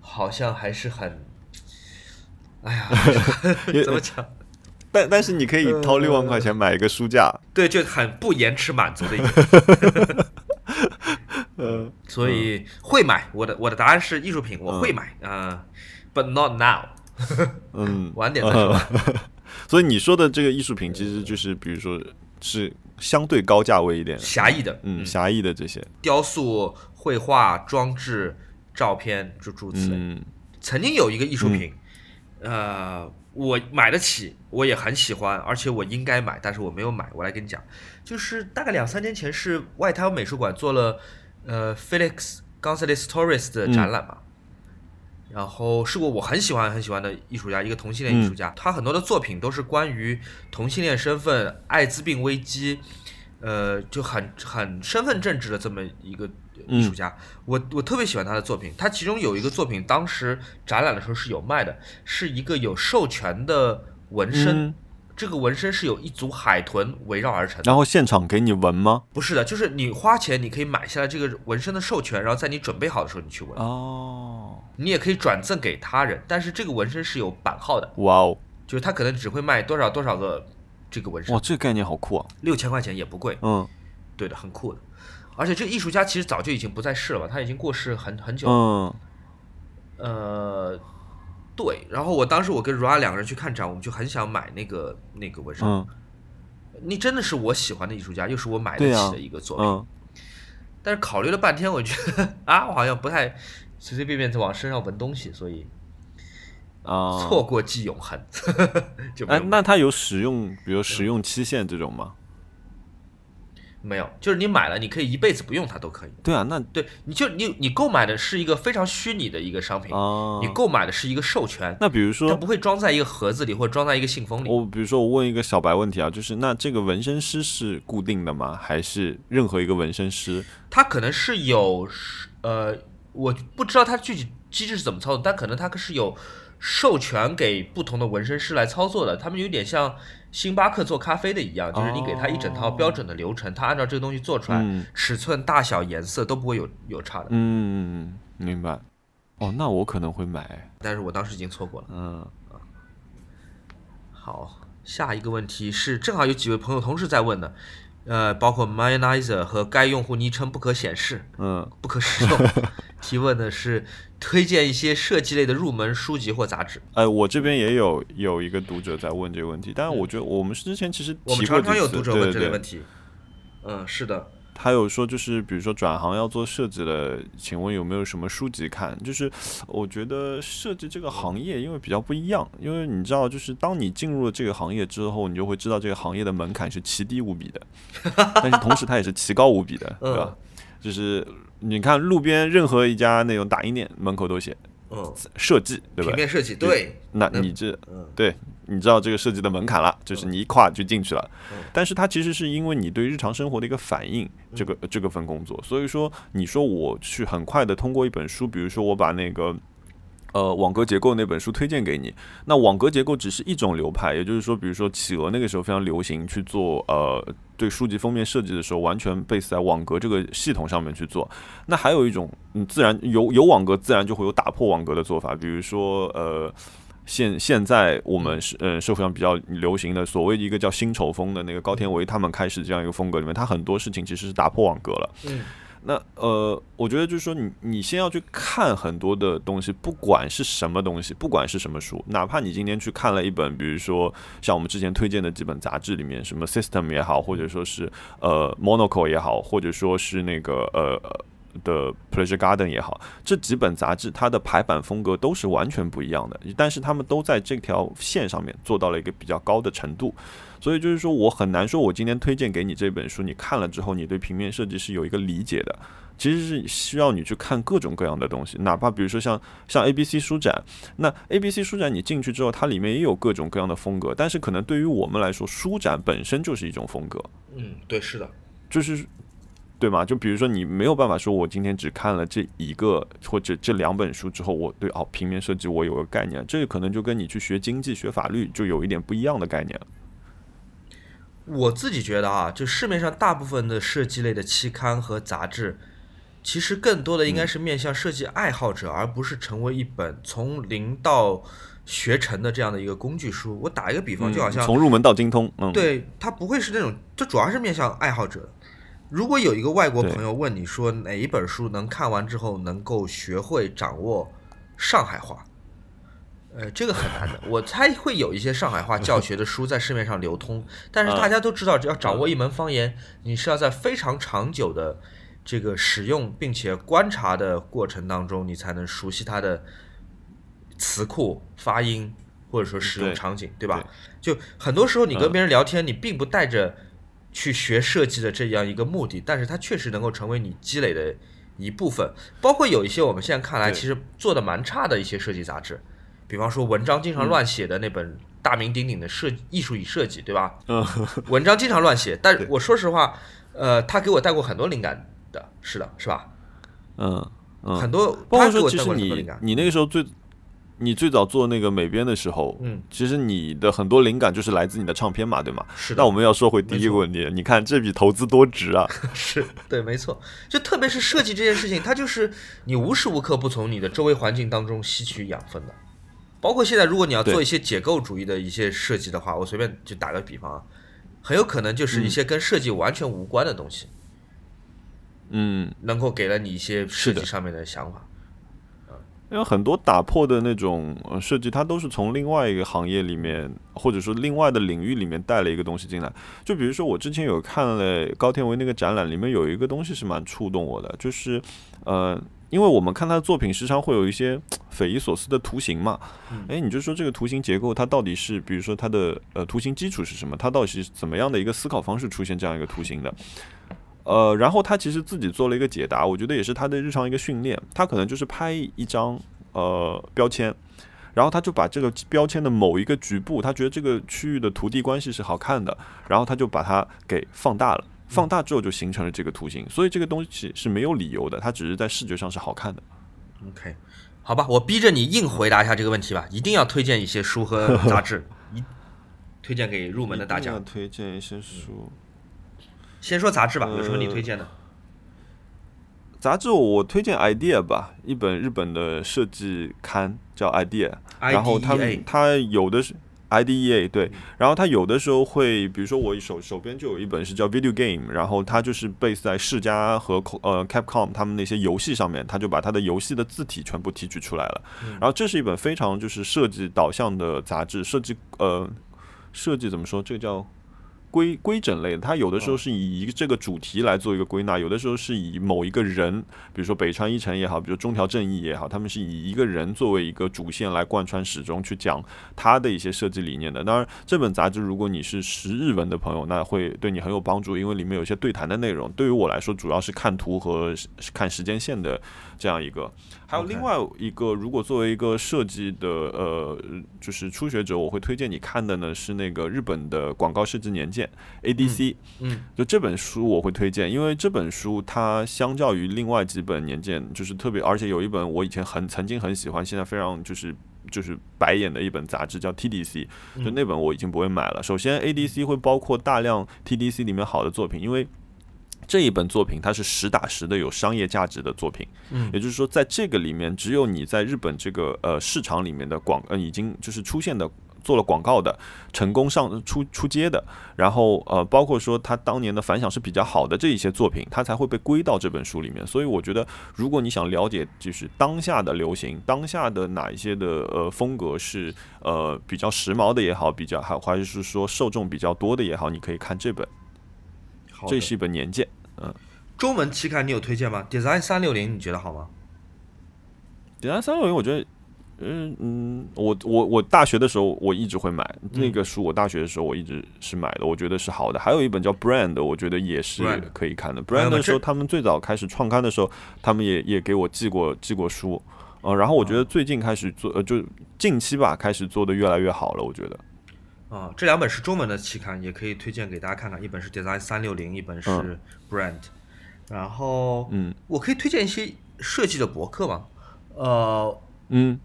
好像还是很，哎呀，怎么讲？但但是你可以掏六万块钱买一个书架，对，就很不延迟满足的一个。嗯，所以会买。我的我的答案是艺术品，我会买啊，but not now。嗯，晚点再 说。所以你说的这个艺术品，其实就是比如说是相对高价位一点、狭义的，嗯，狭义的这些雕塑、绘画、装置、照片就，诸如此类。曾经有一个艺术品，呃。我买得起，我也很喜欢，而且我应该买，但是我没有买。我来跟你讲，就是大概两三年前是外滩美术馆做了呃 Felix Gonzalez Torres 的展览嘛，然后是我我很喜欢很喜欢的艺术家，一个同性恋艺术家，他很多的作品都是关于同性恋身份、艾滋病危机，呃，就很很身份政治的这么一个。艺术家，我我特别喜欢他的作品。他其中有一个作品，当时展览的时候是有卖的，是一个有授权的纹身，这个纹身是有一组海豚围绕而成的。然后现场给你纹吗？不是的，就是你花钱，你可以买下来这个纹身的授权，然后在你准备好的时候你去纹。哦，你也可以转赠给他人，但是这个纹身是有版号的，哇哦，就是他可能只会卖多少多少个这个纹身哇，，这个概念好酷啊！六千块钱也不贵。嗯对的，很酷的。而且这个艺术家其实早就已经不在世了吧，他已经过世很很久了。嗯呃，对。然后我当时我跟 Ra 两个人去看展，我们就很想买那个那个纹身。嗯你真的是我喜欢的艺术家，又是我买得起的一个作品。嗯，但是考虑了半天，我觉得啊，我好像不太随随便便往身上纹东西，所以啊，错过即永恒。哎有，那它有使用，比如使用期限这种吗？没有，就是你买了，你可以一辈子不用它都可以。对啊，那对，你就你你购买的是一个非常虚拟的一个商品，啊，你购买的是一个授权，那比如说它不会装在一个盒子里或者装在一个信封里。我比如说我问一个小白问题啊，就是那这个纹身师是固定的吗？还是任何一个纹身师？他可能是有呃，我不知道他具体机制是怎么操作，但可能他是有授权给不同的纹身师来操作的。他们有点像星巴克做咖啡的一样，就是你给他一整套标准的流程，他按照这个东西做出来，嗯尺寸、大小、颜色都不会有有差的。嗯，明白。哦，那我可能会买。但是我当时已经错过了。嗯好，下一个问题是正好有几位朋友同时在问的，呃，包括 Mayonizer 和该用户昵称不可显示、嗯，不可使用，提问的是推荐一些设计类的入门书籍或杂志。哎，我这边也有有一个读者在问这个问题，但是我觉得我们之前其实嗯我们常常有读者问这类问题。嗯，是的，他有说，就是比如说转行要做设计了，请问有没有什么书籍看？就是我觉得设计这个行业因为比较不一样，因为你知道，就是当你进入了这个行业之后，你就会知道这个行业的门槛是奇低无比的，但是同时它也是奇高无比的，对吧？就是你看路边任何一家那种打印店门口都写嗯，设计，对吧平？面设计，对，那嗯你这嗯对，你知道这个设计的门槛了，就是你一跨就进去了嗯。但是它其实是因为你对日常生活的一个反应，这个这个份工作。所以说，你说我去很快的通过一本书，比如说我把那个。呃，网格结构那本书推荐给你。那网格结构只是一种流派，也就是说，比如说企鹅那个时候非常流行去做呃对书籍封面设计的时候，完全 base 在网格这个系统上面去做。那还有一种，嗯，自然有有网格，自然就会有打破网格的做法，比如说呃。现现在我们是呃社会上比较流行的所谓一个叫新丑风的那个高天维他们开始这样一个风格里面，他很多事情其实是打破网格了。那呃，我觉得就是说你你先要去看很多的东西，不管是什么东西，不管是什么书，哪怕你今天去看了一本，比如说像我们之前推荐的几本杂志里面，什么 System 也好，或者说是呃 monoco 也好，或者说是那个呃。呃的 Pleasure Garden 也好，这几本杂志它的排版风格都是完全不一样的，但是他们都在这条线上面做到了一个比较高的程度，所以就是说我很难说，我今天推荐给你这本书，你看了之后，你对平面设计是有一个理解的。其实是需要你去看各种各样的东西，哪怕比如说像像 A B C 书展，那 A B C 书展你进去之后，它里面也有各种各样的风格，但是可能对于我们来说，书展本身就是一种风格，嗯，对，是的，就是对吗？就比如说你没有办法说，我今天只看了这一个或者这两本书之后，我对哦平面设计我有个概念，这个可能就跟你去学经济、学法律就有一点不一样的概念了。我自己觉得啊，就市面上大部分的设计类的期刊和杂志，其实更多的应该是面向设计爱好者，而不是成为一本从零到学成的这样的一个工具书。我打一个比方，就好像嗯从入门到精通，嗯，对，它不会是那种，这主要是面向爱好者。如果有一个外国朋友问你说哪一本书能看完之后能够学会掌握上海话，呃，这个很难的。我猜会有一些上海话教学的书在市面上流通，但是大家都知道，要掌握一门方言，你是要在非常长久的这个使用并且观察的过程当中，你才能熟悉它的词库、发音或者说使用场景，对吧？就很多时候你跟别人聊天，你并不带着去学设计的这样一个目的，但是它确实能够成为你积累的一部分。包括有一些我们现在看来其实做的蛮差的一些设计杂志，比方说文章经常乱写的那本大名鼎鼎的设艺术与设计，对吧？嗯，文章经常乱写，但我说实话，呃，他给我带过很多灵感的，是的，是吧？嗯嗯，很多包括说其实你。你那个时候最，你最早做那个美编的时候，嗯，其实你的很多灵感就是来自你的唱片嘛，对吗？是的。那我们要说回第一个问题，你看这笔投资多值啊！是对，没错。就特别是设计这件事情，它就是你无时无刻不从你的周围环境当中吸取养分的。包括现在，如果你要做一些解构主义的一些设计的话，我随便就打个比方啊，很有可能就是一些跟设计完全无关的东西，嗯，能够给了你一些设计上面的想法。因为很多打破的那种设计，它都是从另外一个行业里面，或者说另外的领域里面带了一个东西进来。就比如说，我之前有看了高天维那个展览，里面有一个东西是蛮触动我的，就是呃，因为我们看他的作品，时常会有一些 匪夷所思的图形嘛。哎，你就说这个图形结构，它到底是，比如说它的呃图形基础是什么？它到底是怎么样的一个思考方式出现这样一个图形的？呃，然后他其实自己做了一个解答，我觉得也是他的日常一个训练。他可能就是拍一张呃标签，然后他就把这个标签的某一个局部，他觉得这个区域的图地关系是好看的，然后他就把它给放大了。放大之后就形成了这个图形，所以这个东西是没有理由的，它只是在视觉上是好看的。OK，好吧，我逼着你硬回答一下这个问题吧，一定要推荐一些书和杂志，一推荐给入门的大家。推荐一些书。先说杂志吧，有什么你推荐的？杂志我推荐 idea 吧，一本日本的设计刊叫 idea，然后他们他有的是 idea 对，然后他有的时候会，比如说我手手边就有一本是叫 video game，然后它就是 base 在世嘉和呃 Capcom 他们那些游戏上面，他就把它的游戏的字体全部提取出来了，然后这是一本非常就是设计导向的杂志，设计呃设计怎么说，这个叫。规规整类的，它有的时候是以一个这个主题来做一个归纳，有的时候是以某一个人，比如说北川一成也好，比如中条正义也好，他们是以一个人作为一个主线来贯穿始终去讲他的一些设计理念的。当然，这本杂志如果你是识日文的朋友，那会对你很有帮助，因为里面有些对谈的内容。对于我来说，主要是看图和看时间线的这样一个。还有另外一个，如果作为一个设计的呃，就是初学者，我会推荐你看的呢是那个日本的广告设计年鉴 ADC。嗯，就这本书我会推荐，因为这本书它相较于另外几本年鉴，就是特别，而且有一本我以前很曾经很喜欢，现在非常就是就是白眼的一本杂志叫 TDC，就那本我已经不会买了。首先 ADC 会包括大量 TDC 里面好的作品，因为。这一本作品它是实打实的有商业价值的作品，嗯，也就是说，在这个里面，只有你在日本这个呃市场里面的广呃已经就是出现的做了广告的成功上出出街的，然后呃包括说他当年的反响是比较好的这一些作品，它才会被归到这本书里面。所以我觉得，如果你想了解就是当下的流行，当下的哪一些的呃风格是呃比较时髦的也好，比较还还是说受众比较多的也好，你可以看这本。这是一本年鉴，嗯，中文期刊你有推荐吗？Design 三六零你觉得好吗？Design 三六零我觉得，嗯嗯，我我我大学的时候我一直会买那个书，我大学的时候我一直是买的，我觉得是好的。还有一本叫 Brand，我觉得也是可以看的。Brand 的时候，他们最早开始创刊的时候，他们也也给我寄过寄过书，呃，然后我觉得最近开始做，呃，就近期吧，开始做的越来越好了，我觉得。啊，这两本是中文的期刊，也可以推荐给大家看看。一本是 Design 三六零，一本是 Brand。然后，嗯，我可以推荐一些设计的博客吗？呃，嗯，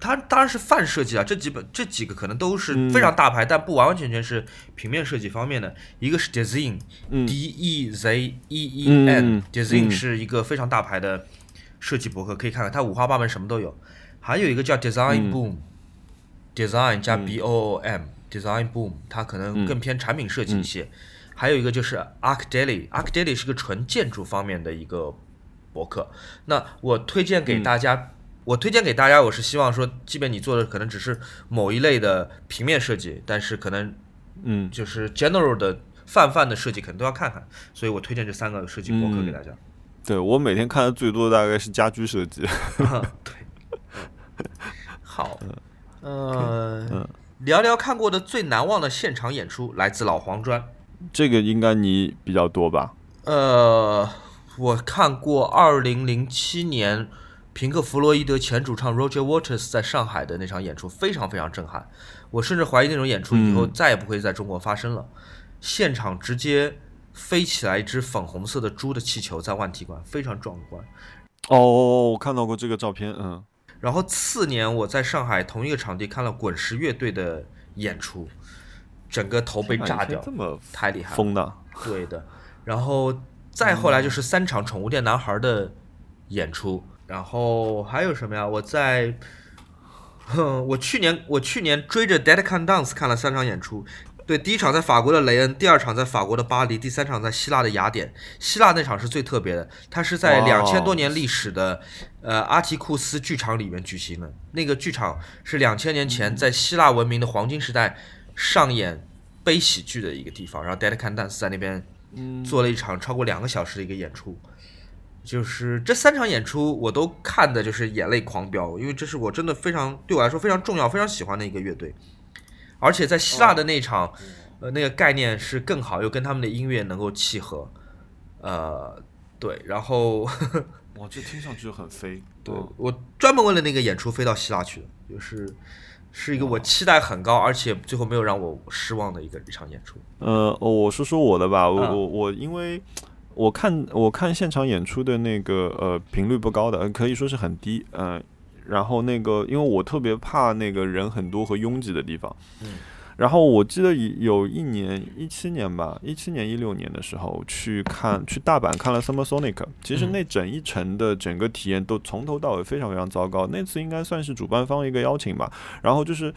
它当然是泛设计啊。这几本这几个可能都是非常大牌，但不完完全全是平面设计方面的。一个是 Design，D E Z E E N，Design 是一个非常大牌的设计博客，可以看看，它五花八门，什么都有。还有一个叫 Design Boom，Design 加 B O O M。Design Boom，它可能更偏产品设计一些，还有一个就是 Arc Daily，Arc Daily 是个纯建筑方面的一个博客。那我推荐给大家，我推荐给大家，我是希望说，即便你做的可能只是某一类的平面设计，但是可能，嗯，就是 general 的泛泛的设计，可能都要看看。所以我推荐这三个设计博客给大家。对我每天看的最多的大概是家居设计。对，好，嗯。聊聊看过的最难忘的现场演出，来自老黄砖。这个应该你比较多吧？呃，我看过二零零七年平克·弗洛伊德前主唱 Roger Waters 在上海的那场演出，非常非常震撼。我甚至怀疑那种演出以后再也不会在中国发生了。现场直接飞起来一只粉红色的猪的气球在万体馆，非常壮观。哦，我看到过这个照片，嗯。然后次年我在上海同一个场地看了滚石乐队的演出，整个头被炸掉，这么太厉害了。疯的，对的，然后再后来就是三场宠物店男孩的演出，然后还有什么呀？我在，哼，我去年我去年追着 Dead Can Dance 看了三场演出。对，第一场在法国的雷恩，第二场在法国的巴黎，第三场在希腊的雅典。希腊那场是最特别的，它是在两千多年历史的呃阿提库斯剧场里面举行的。那个剧场是两千年前在希腊文明的黄金时代上演悲喜剧的一个地方，然后 Dead Can Dance 在那边做了一场超过两个小时的一个演出。就是这三场演出我都看的就是眼泪狂飙，因为这是我真的非常对我来说非常重要、非常喜欢的一个乐队。而且在希腊的那场，呃，那个概念是更好，又跟他们的音乐能够契合，呃，对，然后哇，这听上去就很飞。对嗯。我专门为了那个演出飞到希腊去的，就是是一个我期待很高，而且最后没有让我失望的一个一场演出。呃，哦我说说我的吧，我、嗯。我我因为我看我看现场演出的那个呃频率不高的，呃可以说是很低，嗯、然后那个因为我特别怕那个人很多和拥挤的地方，嗯然后我记得有一年一七年吧，一七年一六年的时候去看去大阪看了 Summer Sonic，其实嗯那整一程的整个体验都从头到尾非常非常糟糕。那次应该算是主办方一个邀请吧，然后就是。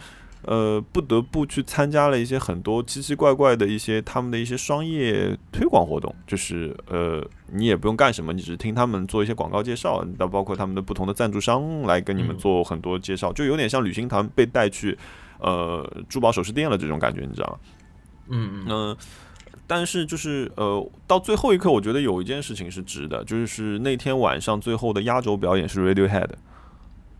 呃，不得不去参加了一些很多奇奇怪怪的一些他们的一些商业推广活动，就是呃，你也不用干什么，你只是听他们做一些广告介绍，到包括他们的不同的赞助商来跟你们嗯做很多介绍，就有点像旅行团被带去呃珠宝首饰店了这种感觉，你知道吗？嗯嗯嗯、但是就是呃，到最后一刻，我觉得有一件事情是值的，就是那天晚上最后的压轴表演是 Radiohead。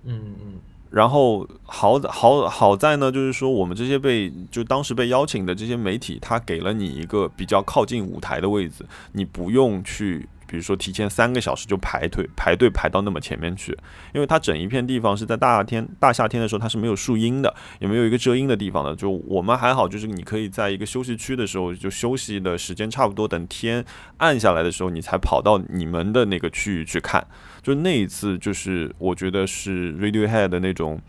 嗯嗯然后好好好在呢，就是说我们这些被就当时被邀请的这些媒体，他给了你一个比较靠近舞台的位置，你不用去，比如说提前三个小时就排队排队排到那么前面去，因为它整一片地方是在大天大夏天的时候它是没有树荫的，也没有一个遮阴的地方的。就我们还好，就是你可以在一个休息区的时候就休息的时间差不多，等天暗下来的时候，你才跑到你们的那个区域去看。就那一次，就是我觉得是 Radiohead 的那种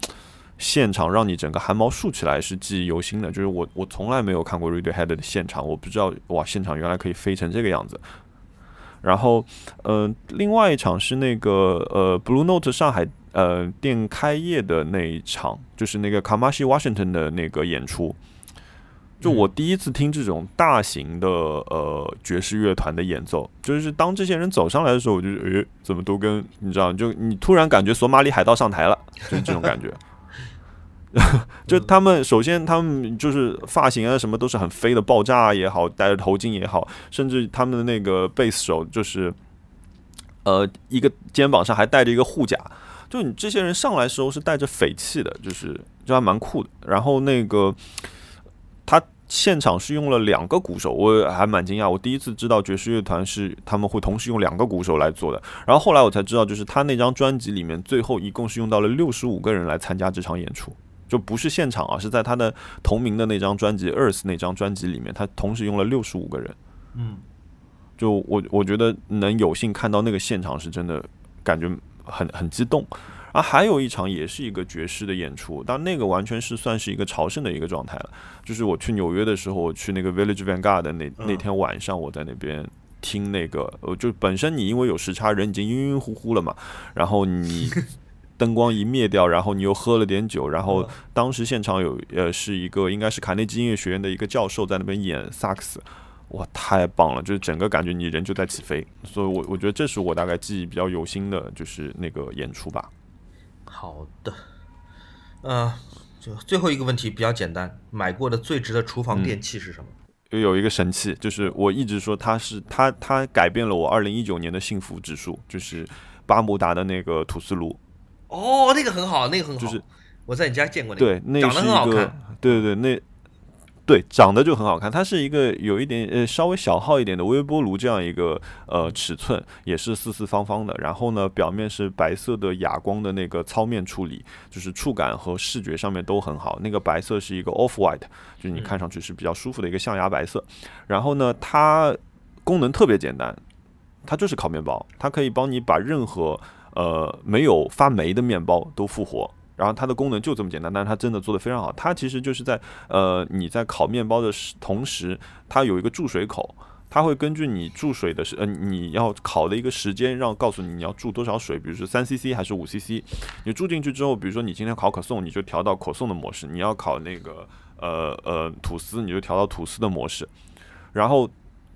现场，让你整个汗毛竖起来，是记忆犹新的。就是我我从来没有看过 Radiohead 的现场，我不知道哇，现场原来可以飞成这个样子。然后，呃，另外一场是那个呃 Blue Note 上海呃店开业的那一场，就是那个 Kamasi Washington 的那个演出。就我第一次听这种大型的呃爵士乐团的演奏，就是当这些人走上来的时候，我就诶，怎么都跟你知道，就你突然感觉索马里海盗上台了，就是这种感觉。就他们首先他们就是发型啊什么都是很飞的，爆炸也好，戴着头巾也好，甚至他们的那个贝斯手就是呃一个肩膀上还带着一个护甲，就你这些人上来时候是带着匪气的，就是就还蛮酷的。然后那个他现场是用了两个鼓手，我还蛮惊讶。我第一次知道爵士乐团是他们会同时用两个鼓手来做的。然后后来我才知道，就是他那张专辑里面最后一共是用到了六十五个人来参加这场演出，就不是现场啊，是在他的同名的那张专辑《Earth》那张专辑里面，他同时用了六十五个人。嗯就我我觉得能有幸看到那个现场是真的感觉很很激动。啊，还有一场也是一个爵士的演出，但那个完全是算是一个朝圣的一个状态了。就是我去纽约的时候，我去那个 Village Vanguard 的那那天晚上，我在那边听那个，呃，就本身你因为有时差，人已经晕晕乎乎了嘛，然后你 灯光一灭掉，然后你又喝了点酒，然后当时现场有呃是一个应该是卡内基音乐学院的一个教授在那边演萨克斯。哇，太棒了！就是整个感觉你人就在起飞，所以我我觉得这是我大概记忆比较有心的，就是那个演出吧。好的，呃、就最后一个问题比较简单，买过的最值的厨房电器是什么？又有一个神器，就是我一直说它是它它改变了我二零一九年的幸福指数，就是巴慕达的那个吐司炉，哦，那个很好，那个很好，就是我在你家见过那个，对，那长得是一个很好看，，对对对，那对长得就很好看，它是一个有一点呃稍微小号一点的微波炉这样一个呃尺寸，也是四四方方的，然后呢表面是白色的哑光的那个糙面处理，就是触感和视觉上面都很好。那个白色是一个 off white，就是你看上去是比较舒服的一个象牙白色。然后呢，它功能特别简单，它就是烤面包，它可以帮你把任何呃没有发霉的面包都复活。然后它的功能就这么简单，但是它真的做的非常好。它其实就是在呃你在烤面包的同时，它有一个注水口，它会根据你注水的时呃你要烤的一个时间，让告诉你你要注多少水，比如说三 CC 还是五 CC。你注进去之后，比如说你今天烤可颂，你就调到可颂的模式；你要烤那个呃呃吐司，你就调到吐司的模式。然后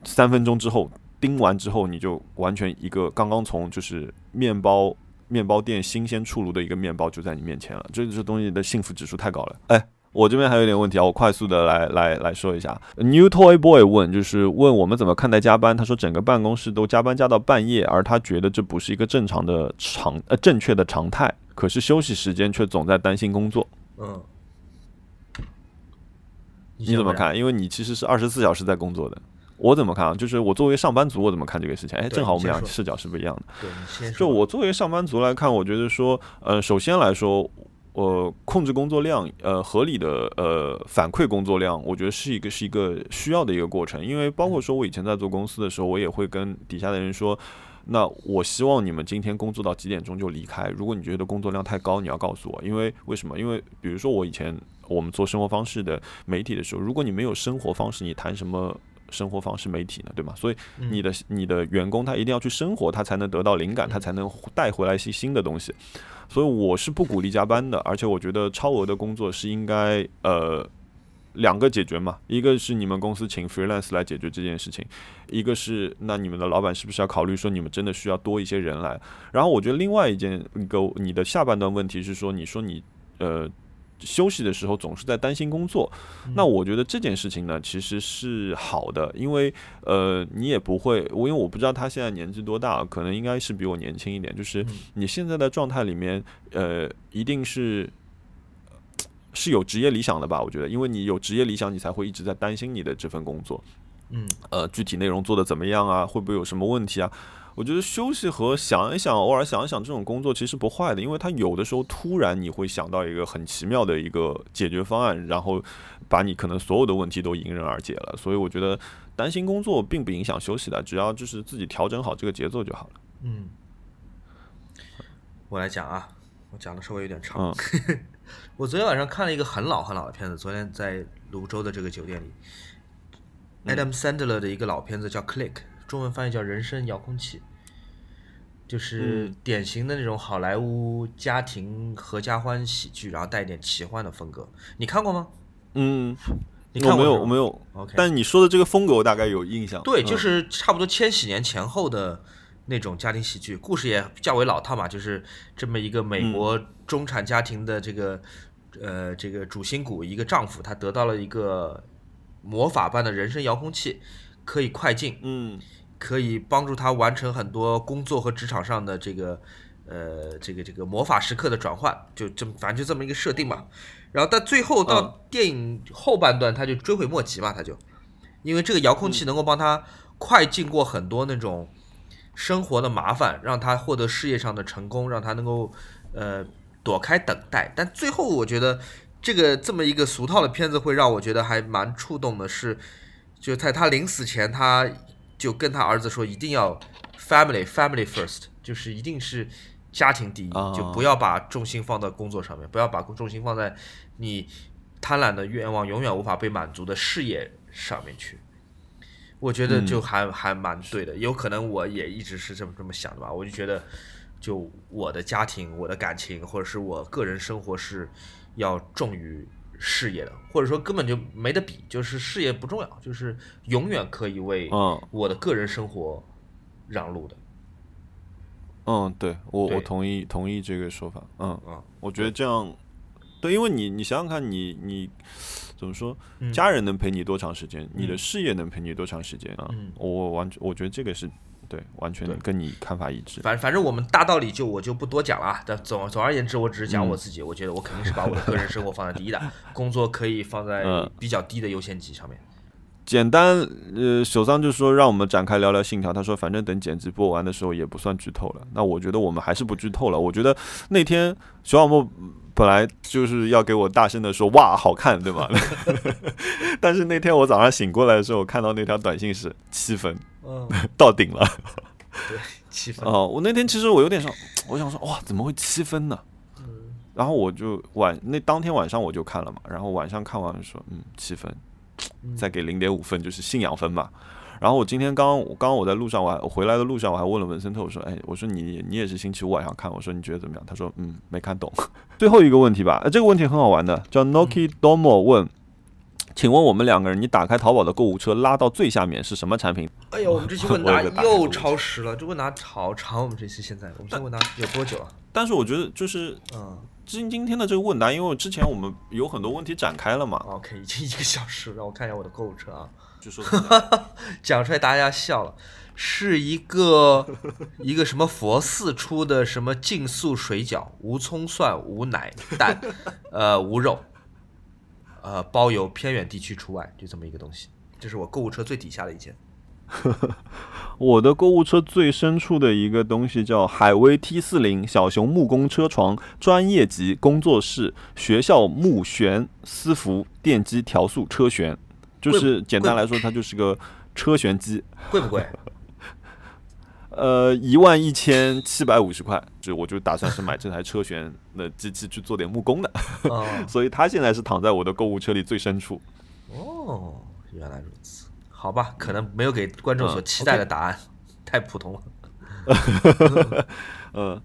三分钟之后叮完之后，你就完全一个刚刚从就是面包。面包店新鲜出炉的一个面包就在你面前了，这这东西的幸福指数太高了。哎，我这边还有点问题啊，我快速的来来来说一下。New Toy Boy 问，就是问我们怎么看待加班？他说整个办公室都加班加到半夜，而他觉得这不是一个正常的常呃正确的常态。可是休息时间却总在担心工作。嗯，你怎么看？因为你其实是二十四小时在工作的。我怎么看啊？就是我作为上班族，我怎么看这个事情？哎，正好我们俩视角是不一样的。对，就我作为上班族来看，我觉得说，呃，首先来说，我控制工作量，呃，合理的呃反馈工作量，我觉得是一个是一个需要的一个过程。因为包括说我以前在做公司的时候，我也会跟底下的人说，那我希望你们今天工作到几点钟就离开。如果你觉得工作量太高，你要告诉我。因为为什么？因为比如说我以前我们做生活方式的媒体的时候，如果你没有生活方式，你谈什么？生活方式媒体呢，对吗？所以你的你的员工他一定要去生活，他才能得到灵感，他才能带回来一些新的东西。所以我是不鼓励加班的，而且我觉得超额的工作是应该呃两个解决嘛，一个是你们公司请 freelance 来解决这件事情，一个是那你们的老板是不是要考虑说你们真的需要多一些人来？然后我觉得另外一件一个你的下半段问题是说，你说你呃。休息的时候总是在担心工作，那我觉得这件事情呢，其实是好的，因为呃，你也不会，我因为我不知道他现在年纪多大，可能应该是比我年轻一点。就是你现在的状态里面，呃，一定是是有职业理想的吧？我觉得，因为你有职业理想，你才会一直在担心你的这份工作，嗯，呃，具体内容做的怎么样啊？会不会有什么问题啊？我觉得休息和想一想，偶尔想一想这种工作其实不坏的，因为它有的时候突然你会想到一个很奇妙的一个解决方案，然后把你可能所有的问题都迎刃而解了。所以我觉得担心工作并不影响休息的，只要就是自己调整好这个节奏就好了。嗯，我来讲啊，我讲的稍微有点长。我昨天晚上看了一个很老很老的片子，昨天在泸州的这个酒店里，Adam Sandler 的一个老片子叫《Click》。中文翻译叫《人生遥控器》，就是典型的那种好莱坞家庭合家欢喜剧，然后带一点奇幻的风格。你看过吗？嗯，我没有，我没有。OK，但是你说的这个风格，我大概有印象。对，就是差不多千禧年前后的那种家庭喜剧，故事也较为老套嘛，就是这么一个美国中产家庭的这个呃这个主心骨，一个丈夫，他得到了一个魔法般的人生遥控器，可以快进。嗯。可以帮助他完成很多工作和职场上的这个，呃，这个这个魔法时刻的转换，就这么，反正就这么一个设定嘛。然后但最后到电影后半段，他就追悔莫及嘛，他就，因为这个遥控器能够帮他快进过很多那种生活的麻烦，让他获得事业上的成功，让他能够呃躲开等待。但最后我觉得这个这么一个俗套的片子会让我觉得还蛮触动的，是就在他临死前他。就跟他儿子说，一定要 family family first，就是一定是家庭第一，就不要把重心放到工作上面，不要把重心放在你贪婪的愿望永远无法被满足的事业上面去。我觉得就还还蛮对的，有可能我也一直是这么这么想的吧。我就觉得，就我的家庭、我的感情或者是我个人生活是要重于。事业的，或者说根本就没得比，就是事业不重要，就是永远可以为我的个人生活让路的。嗯，对我我同意同意这个说法。嗯嗯，我觉得这样，对，因为你你想想看，你你怎么说，家人能陪你多长时间？你的事业能陪你多长时间啊？我完全我觉得这个是。对，完全跟你看法一致。反反正我们大道理就我就不多讲了啊。但总总而言之，我只是讲我自己。我觉得我肯定是把我的个人生活放在第一的，工作可以放在比较低的优先级上面。简单，呃，首桑就说让我们展开聊聊信条。他说，反正等剪辑播完的时候也不算剧透了。那我觉得我们还是不剧透了。我觉得那天熊小莫本来就是要给我大声的说哇好看，对吧？但是那天我早上醒过来的时候，我看到那条短信是七分。嗯，到顶了。对，七分。哦，我那天其实我有点说，我想说哇，怎么会七分呢？然后我就晚那当天晚上我就看了嘛，然后晚上看完说嗯七分，再给零点五分就是信仰分嘛。然后我今天刚刚刚刚我在路上，我还我回来的路上我还问了文森特，我说哎，我说你你也是星期五晚上看，我说你觉得怎么样？他说嗯没看懂。最后一个问题吧，呃这个问题很好玩的，叫 Noki Domo 问，请问我们两个人，你打开淘宝的购物车拉到最下面是什么产品？哎呦，我们这期问答 又超时了，这问答好长。我们这期现在，我们这问答有多久啊？但是我觉得就是嗯今今天的这个问答，因为之前我们有很多问题展开了嘛，，OK，已经一个小时了，让我看一下我的购物车啊。就说 讲出来大家笑了，是一个 一个什么佛寺出的什么净素水饺，无葱蒜、无奶 蛋，呃，无肉，呃，包邮偏远地区除外，就这么一个东西。这是我购物车最底下的一件。我的购物车最深处的一个东西叫海威 T 四零小熊木工车床，专业级工作室，学校木旋丝服电机调速车旋，就是简单来说，它就是个车旋机。贵不贵？呃，一万一千七百五十块，就我就打算是买这台车旋的机器去做点木工的，哦 所以它现在是躺在我的购物车里最深处。哦，原来如此。好吧，可能没有给观众所嗯期待的答案，太普通了。嗯，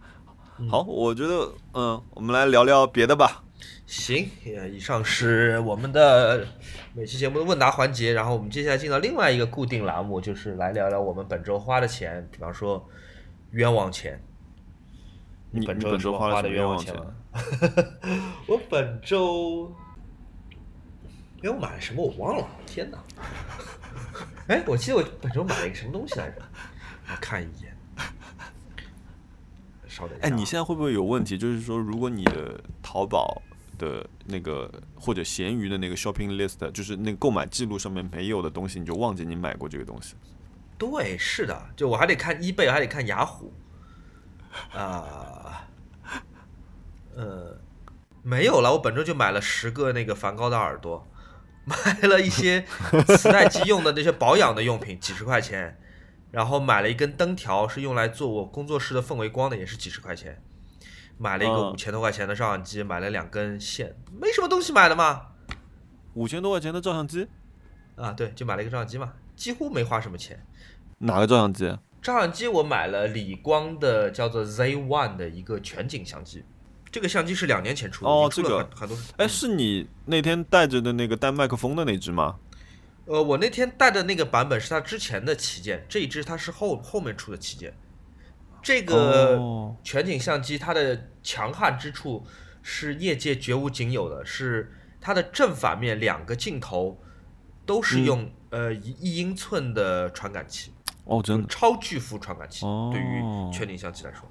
好，我觉得，嗯，我们来聊聊别的吧。行，呃以上是我们的每期节目的问答环节，然后我们接下来进到另外一个固定栏目，就是来聊聊我们本周花的钱，比方说冤枉钱。你你本周花了什么冤枉钱冤枉钱吗？我本周，哎，我买了什么我忘了，天哪！哎，我记得我本周买了一个什么东西来着？我看一眼，稍等一下哎，啊。你现在会不会有问题？就是说，如果你的淘宝的那个或者闲鱼的那个 shopping list，就是那个购买记录上面没有的东西，你就忘记你买过这个东西。对，是的，就我还得看一贝，还得看雅虎，啊、呃，没有了。我本周就买了十个那个梵高的耳朵，买了一些磁带机用的那些保养的用品，几十块钱，然后买了一根灯条，是用来做我工作室的氛围光的，也是几十块钱。买了一个嗯五千多块钱的照相机，买了两根线，没什么东西买的嘛。五千多块钱的照相机，啊，对，就买了一个照相机嘛，几乎没花什么钱。哪个照相机？照相机我买了理光的叫做 Z One 的一个全景相机，这个相机是两年前出的，哦这个很很多。哎，是你那天带着的那个带麦克风的那只吗？呃，我那天带的那个版本是它之前的旗舰，这一只它是后后面出的旗舰。这个哦全景相机它的强悍之处是业界绝无仅有的，是它的正反面两个镜头都是嗯用、呃一一英寸的传感器，哦，真的超巨幅传感器，哦对于全景相机来说。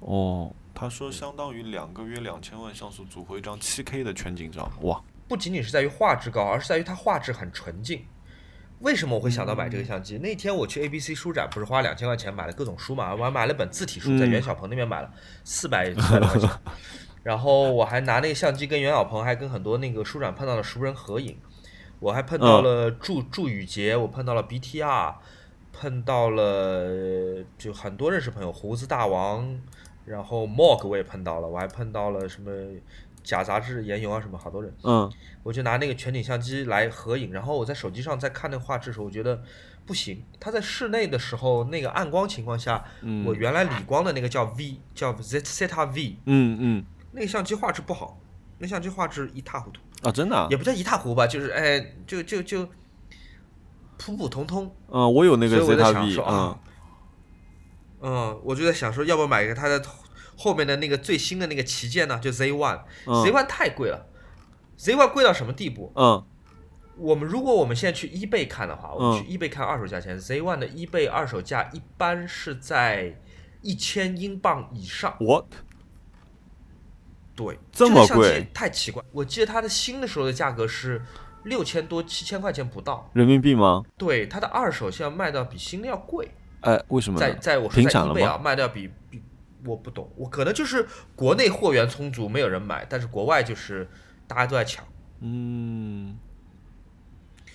哦。他说相当于两个约两千万像素组合一张七 K 的全景照，哇！不仅仅是在于画质高，而是在于它画质很纯净。为什么我会想到买这个相机？那天我去 ABC 书展，不是花两千块钱买了各种书嘛？我还买了本字体书，在嗯袁小鹏那边买了四百四百多块钱。然后我还拿那个相机跟袁小鹏，还跟很多那个书展碰到的熟人合影。我还碰到了祝祝宇杰，我碰到了 BTR，碰到了就很多认识朋友，胡子大王，然后 Mog 我也碰到了，我还碰到了什么假杂志、研油啊什么好多人。嗯，我就拿那个全景相机来合影，然后我在手机上在看那个画质的时候，我觉得不行。它在室内的时候，那个暗光情况下，嗯我原来理光的那个叫 V，叫 Zeta V，嗯嗯那个相机画质不好，那相机画质一塌糊涂，啊，真的啊也不叫一塌糊涂吧，就是哎，就就就普普通通。嗯，我有那个 Zeta 想 V，啊，嗯，我就在想说，要不要买一个它的后面的那个最新的那个旗舰呢？就 Z One，Z 嗯 One 太贵了，Z One 贵到什么地步？嗯我们如果我们现在去 eBay 看的话，我们嗯去 eBay 看二手价钱、z One 的 eBay 二手价一般是在一千英镑以上。What？对，这么贵太奇怪。我记得它的新的时候的价格是六千多、七千块钱不到。人民币吗？对，它的二手现在卖到比新的要贵，哎，为什么在？在我说在了 eBay 啊吗？卖的要比比我不懂，我可能就是国内货源充足，没有人买，但是国外就是大家都在抢。嗯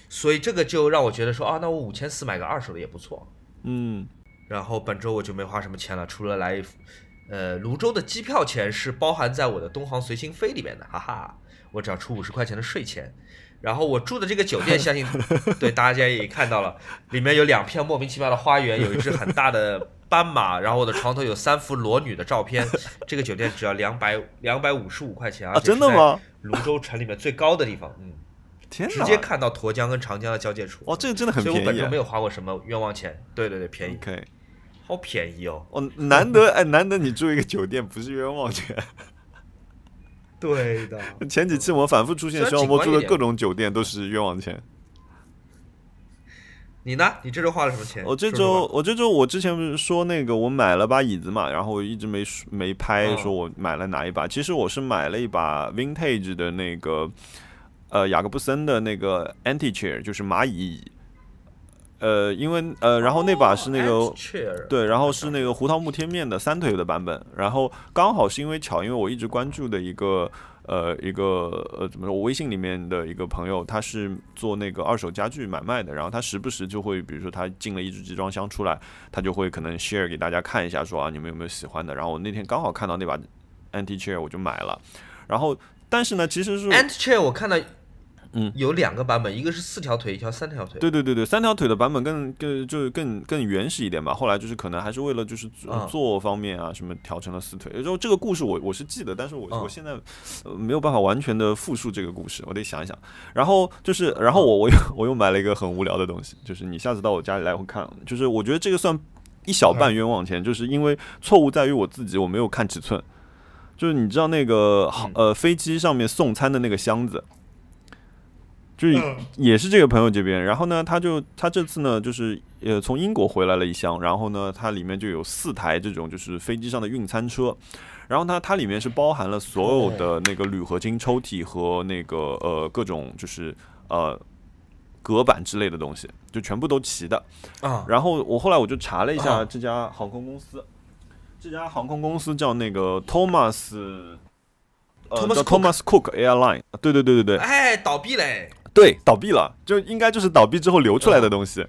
所以这个就让我觉得说啊，那我五千四买个二手的也不错。嗯然后本周我就没花什么钱了，除了来呃，泸州的机票钱是包含在我的东航随心飞里面的，哈哈，我只要出五十块钱的税钱。然后我住的这个酒店，相信 对大家也看到了，里面有两片莫名其妙的花园，有一只很大的斑马，然后我的床头有三幅裸女的照片。这个酒店只要两百两百五十五块钱啊！真的吗？泸州城里面最高的地方，嗯，天直接看到沱江跟长江的交界处。哦，这个真的很便宜。所以我本身没有花过什么冤枉钱。对对对，便宜。好便宜哦。哦，难得 哎，难得你住一个酒店不是冤枉钱。对的，前几期我们反复出现，徐小波住的各种酒店都是冤枉钱。你呢？你这周花了什么钱？我这周，我这周，我之前不是说那个我买了把椅子嘛，然后我一直没没拍，说我买了哪一把。其实我是买了一把 vintage 的那个，呃，雅各布森的那个 anti chair，就是蚂蚁椅。呃，因为呃，然后那把是那个对，然后是那个胡桃木贴面的三腿的版本，然后刚好是因为巧，因为我一直关注的一个呃一个呃怎么说，我微信里面的一个朋友，他是做那个二手家具买卖的，然后他时不时就会，比如说他进了一只集装箱出来，他就会可能 share 给大家看一下，说啊你们有没有喜欢的，然后我那天刚好看到那把 anti chair，我就买了，然后但是呢，其实是 anti chair 我看到。嗯，有两个版本，一个是四条腿，一条三条腿。对对对对，三条腿的版本更更就是更更原始一点吧。后来就是可能还是为了就是做方面啊什么调成了四腿。然后这个故事我我是记得，但是我我现在没有办法完全的复述这个故事，我得想一想。然后就是然后我我又 我又买了一个很无聊的东西，就是你下次到我家里来会看，就是我觉得这个算一小半冤枉钱，就是因为错误在于我自己，我没有看尺寸。就是你知道那个呃飞机上面送餐的那个箱子。就是也是这个朋友这边，然后呢，他就他这次呢，就是呃从英国回来了一箱，然后呢，它里面就有四台这种就是飞机上的运餐车，然后呢它里面是包含了所有的那个铝合金抽屉和那个呃各种就是呃隔板之类的东西，就全部都齐的啊。然后我后来我就查了一下这家航空公司，这家航空公司叫那个 Thomas，Thomas Cook Airline，对对对对对，哎倒闭嘞。对，倒闭了，就应该就是倒闭之后流出来的东西。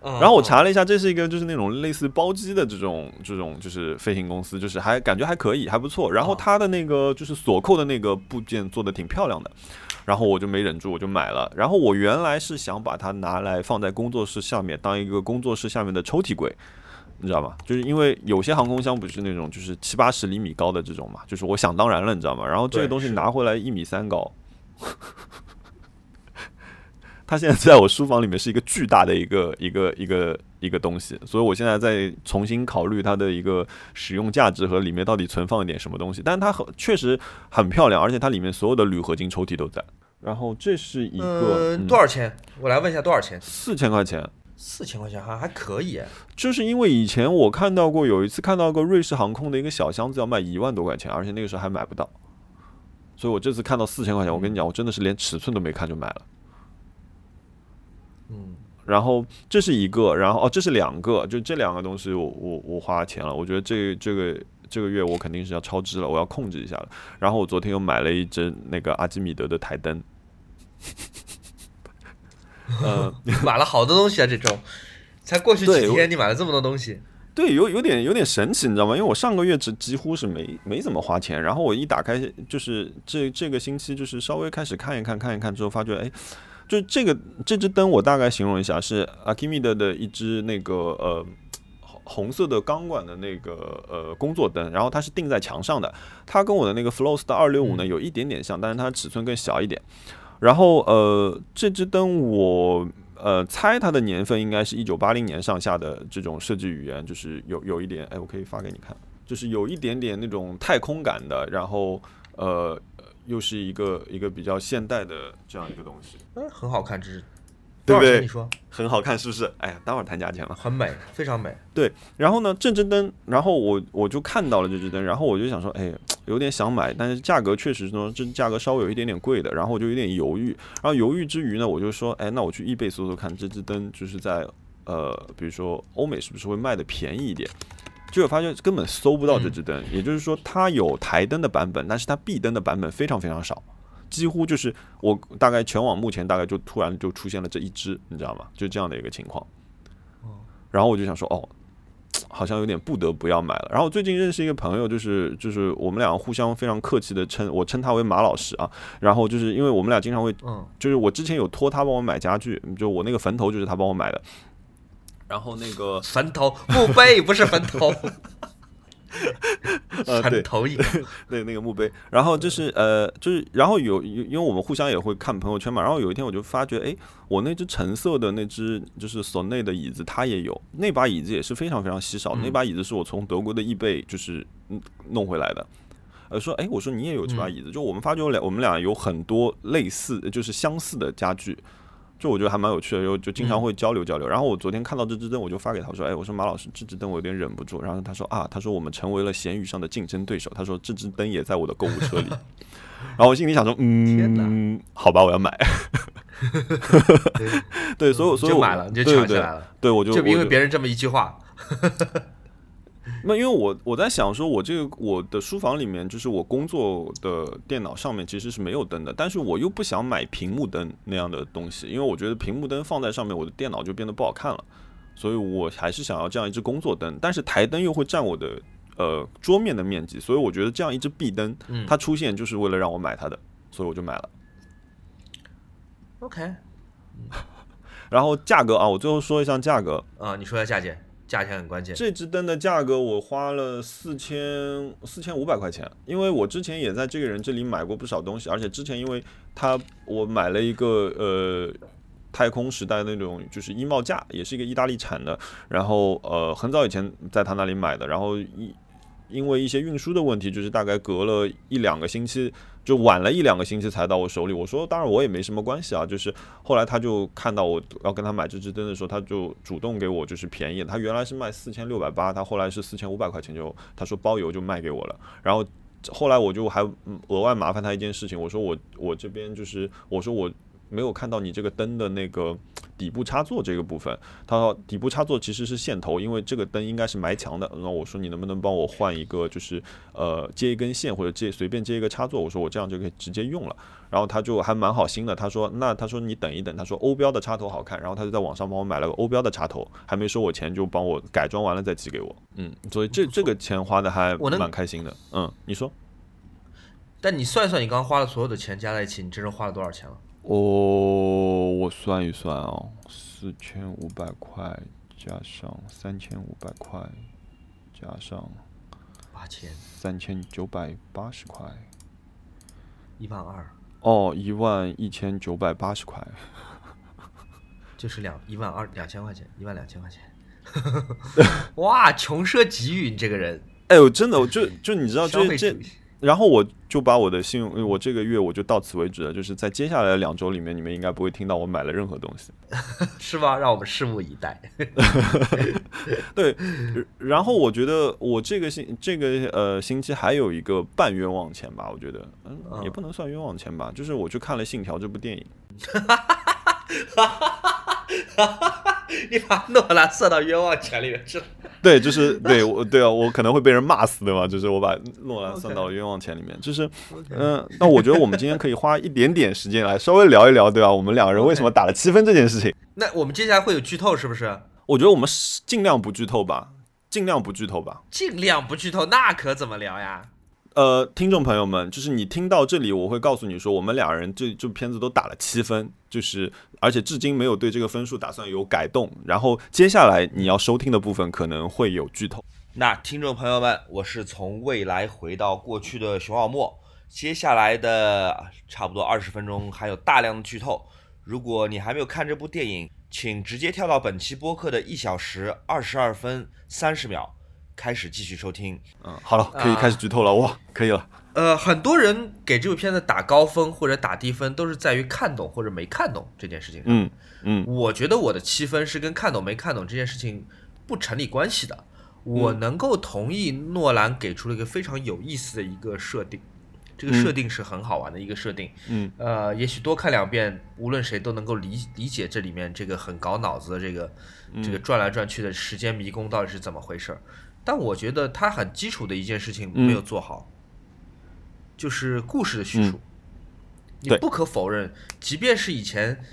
然后我查了一下，这是一个就是那种类似包机的这种这种就是飞行公司，就是还感觉还可以，还不错。然后它的那个就是锁扣的那个部件做的挺漂亮的，然后我就没忍住，我就买了。然后我原来是想把它拿来放在工作室下面，当一个工作室下面的抽屉柜，你知道吗？就是因为有些航空箱不是那种就是七八十厘米高的这种嘛，就是我想当然了，你知道吗？然后这个东西拿回来一米三高。它现在在我书房里面是一个巨大的一个 一个一个一个东西，所以我现在在重新考虑它的一个使用价值和里面到底存放一点什么东西。但是它很确实很漂亮，而且它里面所有的铝合金抽屉都在。然后这是一个多少钱？我来问一下多少钱？四千块钱。四千块钱还还可以。就是因为以前我看到过，有一次看到过瑞士航空的一个小箱子要卖一万多块钱，而且那个时候还买不到。所以我这次看到四千块钱，我跟你讲，我真的是连尺寸都没看就买了。嗯，然后这是一个，然后哦，这是两个，就这两个东西我我我花钱了，我觉得这这个这个月我肯定是要超支了，我要控制一下了。然后我昨天又买了一只那个阿基米德的台灯，嗯，买了好多东西啊，这周才过去几天，你买了这么多东西，对，有有点有点神奇，你知道吗？因为我上个月只几乎是没没怎么花钱，然后我一打开就是这这个星期就是稍微开始看一看看一看之后，发觉哎。就这个这只灯，我大概形容一下，是 Akimida 的一只那个呃红色的钢管的那个呃工作灯，然后它是钉在墙上的。它跟我的那个 Flows 的二六五呢有一点点像，但是它尺寸更小一点。然后呃这只灯我呃猜它的年份应该是一九八零年上下的这种设计语言，就是有有一点哎我可以发给你看，就是有一点点那种太空感的，然后呃。又是一个一个比较现代的这样一个东西，嗯，很好看，这是，对不对？你说很好看是不是？哎呀，待会儿谈价钱了。很美，非常美。对，然后呢，这支灯，然后我我就看到了这支灯，然后我就想说，哎，有点想买，但是价格确实说这价格稍微有一点点贵的，然后我就有点犹豫。然后犹豫之余呢，我就说，哎，那我去易贝搜搜看，这支灯就是在呃，比如说欧美是不是会卖的便宜一点？结果发现根本搜不到这支灯，也就是说它有台灯的版本，但是它壁灯的版本非常非常少，几乎就是我大概全网目前大概就突然就出现了这一支，你知道吗？就这样的一个情况。然后我就想说，哦，好像有点不得不要买了。然后最近认识一个朋友，就是就是我们两个互相非常客气的称我称他为马老师啊。然后就是因为我们俩经常会，嗯，就是我之前有托他帮我买家具，就我那个坟头就是他帮我买的。然后那个坟头墓碑不是坟头，呃，对坟头一个，对那个墓碑，然后就是呃，就是然后有有，因为我们互相也会看朋友圈嘛，然后有一天我就发觉，哎，我那只橙色的那只就是索内的椅子，它也有，那把椅子也是非常非常稀少，那把椅子是我从德国的易贝就是嗯弄回来的。呃，说，哎，我说你也有这把椅子，就我们发觉我俩我们俩有很多类似，就是相似的家具。就我觉得还蛮有趣的，就就经常会交流交流。然后我昨天看到这支灯，我就发给他说：“哎，我说马老师，这支灯我有点忍不住。”然后他说：“啊，他说我们成为了闲鱼上的竞争对手。他说这支灯也在我的购物车里。” 然后我心里想说：“嗯，好吧，我要买。” 对，所以所以就买了，你就抢起来了。对，我就就因为别人这么一句话。那因为我我在想说，我这个我的书房里面，就是我工作的电脑上面其实是没有灯的，但是我又不想买屏幕灯那样的东西，因为我觉得屏幕灯放在上面，我的电脑就变得不好看了，所以我还是想要这样一只工作灯，但是台灯又会占我的呃桌面的面积，所以我觉得这样一只壁灯，它出现就是为了让我买它的，所以我就买了。OK，然后价格啊，我最后说一下价格啊，你说一下价钱。价钱很关键。这支灯的价格我花了四千四千五百块钱，因为我之前也在这个人这里买过不少东西，而且之前因为他我买了一个呃太空时代那种就是衣帽架，也是一个意大利产的，然后呃很早以前在他那里买的，然后一因为一些运输的问题，就是大概隔了一两个星期。就晚了一两个星期才到我手里。我说，当然我也没什么关系啊。就是后来他就看到我要跟他买这支灯的时候，他就主动给我就是便宜。他原来是卖四千六百八，他后来是四千五百块钱就他说包邮就卖给我了。然后后来我就还额外麻烦他一件事情，我说我我这边就是我说我没有看到你这个灯的那个 底部插座这个部分。他说底部插座其实是线头，因为这个灯应该是埋墙的。那我说你能不能帮我换一个，就是呃接一根线或者接随便接一个插座？我说我这样就可以直接用了。然后他就还蛮好心的，他说那他说你等一等，他说欧标的插头好看，然后他就在网上帮我买了个欧标的插头，还没收我钱就帮我改装完了再寄给我。嗯，所以这这个钱花的还蛮开心的。嗯，你说？但你算一算，你刚刚花了所有的钱加在一起，你真正花了多少钱了？哦，我算一算哦，四千五百块加上三千五百块，加上八千，三千九百八十块，一万二。哦，一万一千九百八十块，就是两一万二两千块钱，一万两千块钱。哇，穷奢极欲，你这个人。哎呦，真的，我就就你知道这这。然后我就把我的信用，我这个月我就到此为止了。就是在接下来的两周里面，你们应该不会听到我买了任何东西，是吧？让我们拭目以待。对，然后我觉得我这个星这个呃星期还有一个半冤枉钱吧，我觉得嗯也不能算冤枉钱吧，就是我去看了《信条》这部电影。你把诺兰算到冤枉钱里面去了？对，就是 对我对啊，我可能会被人骂死对吧。就是我把诺兰算到冤枉钱里面，就是嗯，那我觉得我们今天可以花一点点时间来稍微聊一聊，对吧？我们两个人为什么打了七分这件事情？那我们接下来会有剧透是不是？我觉得我们尽量不剧透吧，尽量不剧透吧，尽量不剧透，那可怎么聊呀？呃，听众朋友们，就是你听到这里，我会告诉你说，我们两人这这片子都打了七分，就是而且至今没有对这个分数打算有改动。然后接下来你要收听的部分可能会有剧透。那听众朋友们，我是从未来回到过去的熊小莫，接下来的差不多二十分钟还有大量的剧透。如果你还没有看这部电影，请直接跳到本期播客的一小时二十二分三十秒。开始继续收听，嗯，好了，可以开始剧透了，哇，可以了。呃，很多人给这部片子打高分或者打低分，都是在于看懂或者没看懂这件事情上。嗯嗯，我觉得我的七分是跟看懂没看懂这件事情不成立关系的。我能够同意诺兰给出了一个非常有意思的一个设定，这个设定是很好玩的一个设定。嗯，呃，也许多看两遍，无论谁都能够理理解这里面这个很搞脑子的这个这个转来转去的时间迷宫到底是怎么回事儿。但我觉得他很基础的一件事情没有做好，就是故事的叙述。你不可否认，即便是以前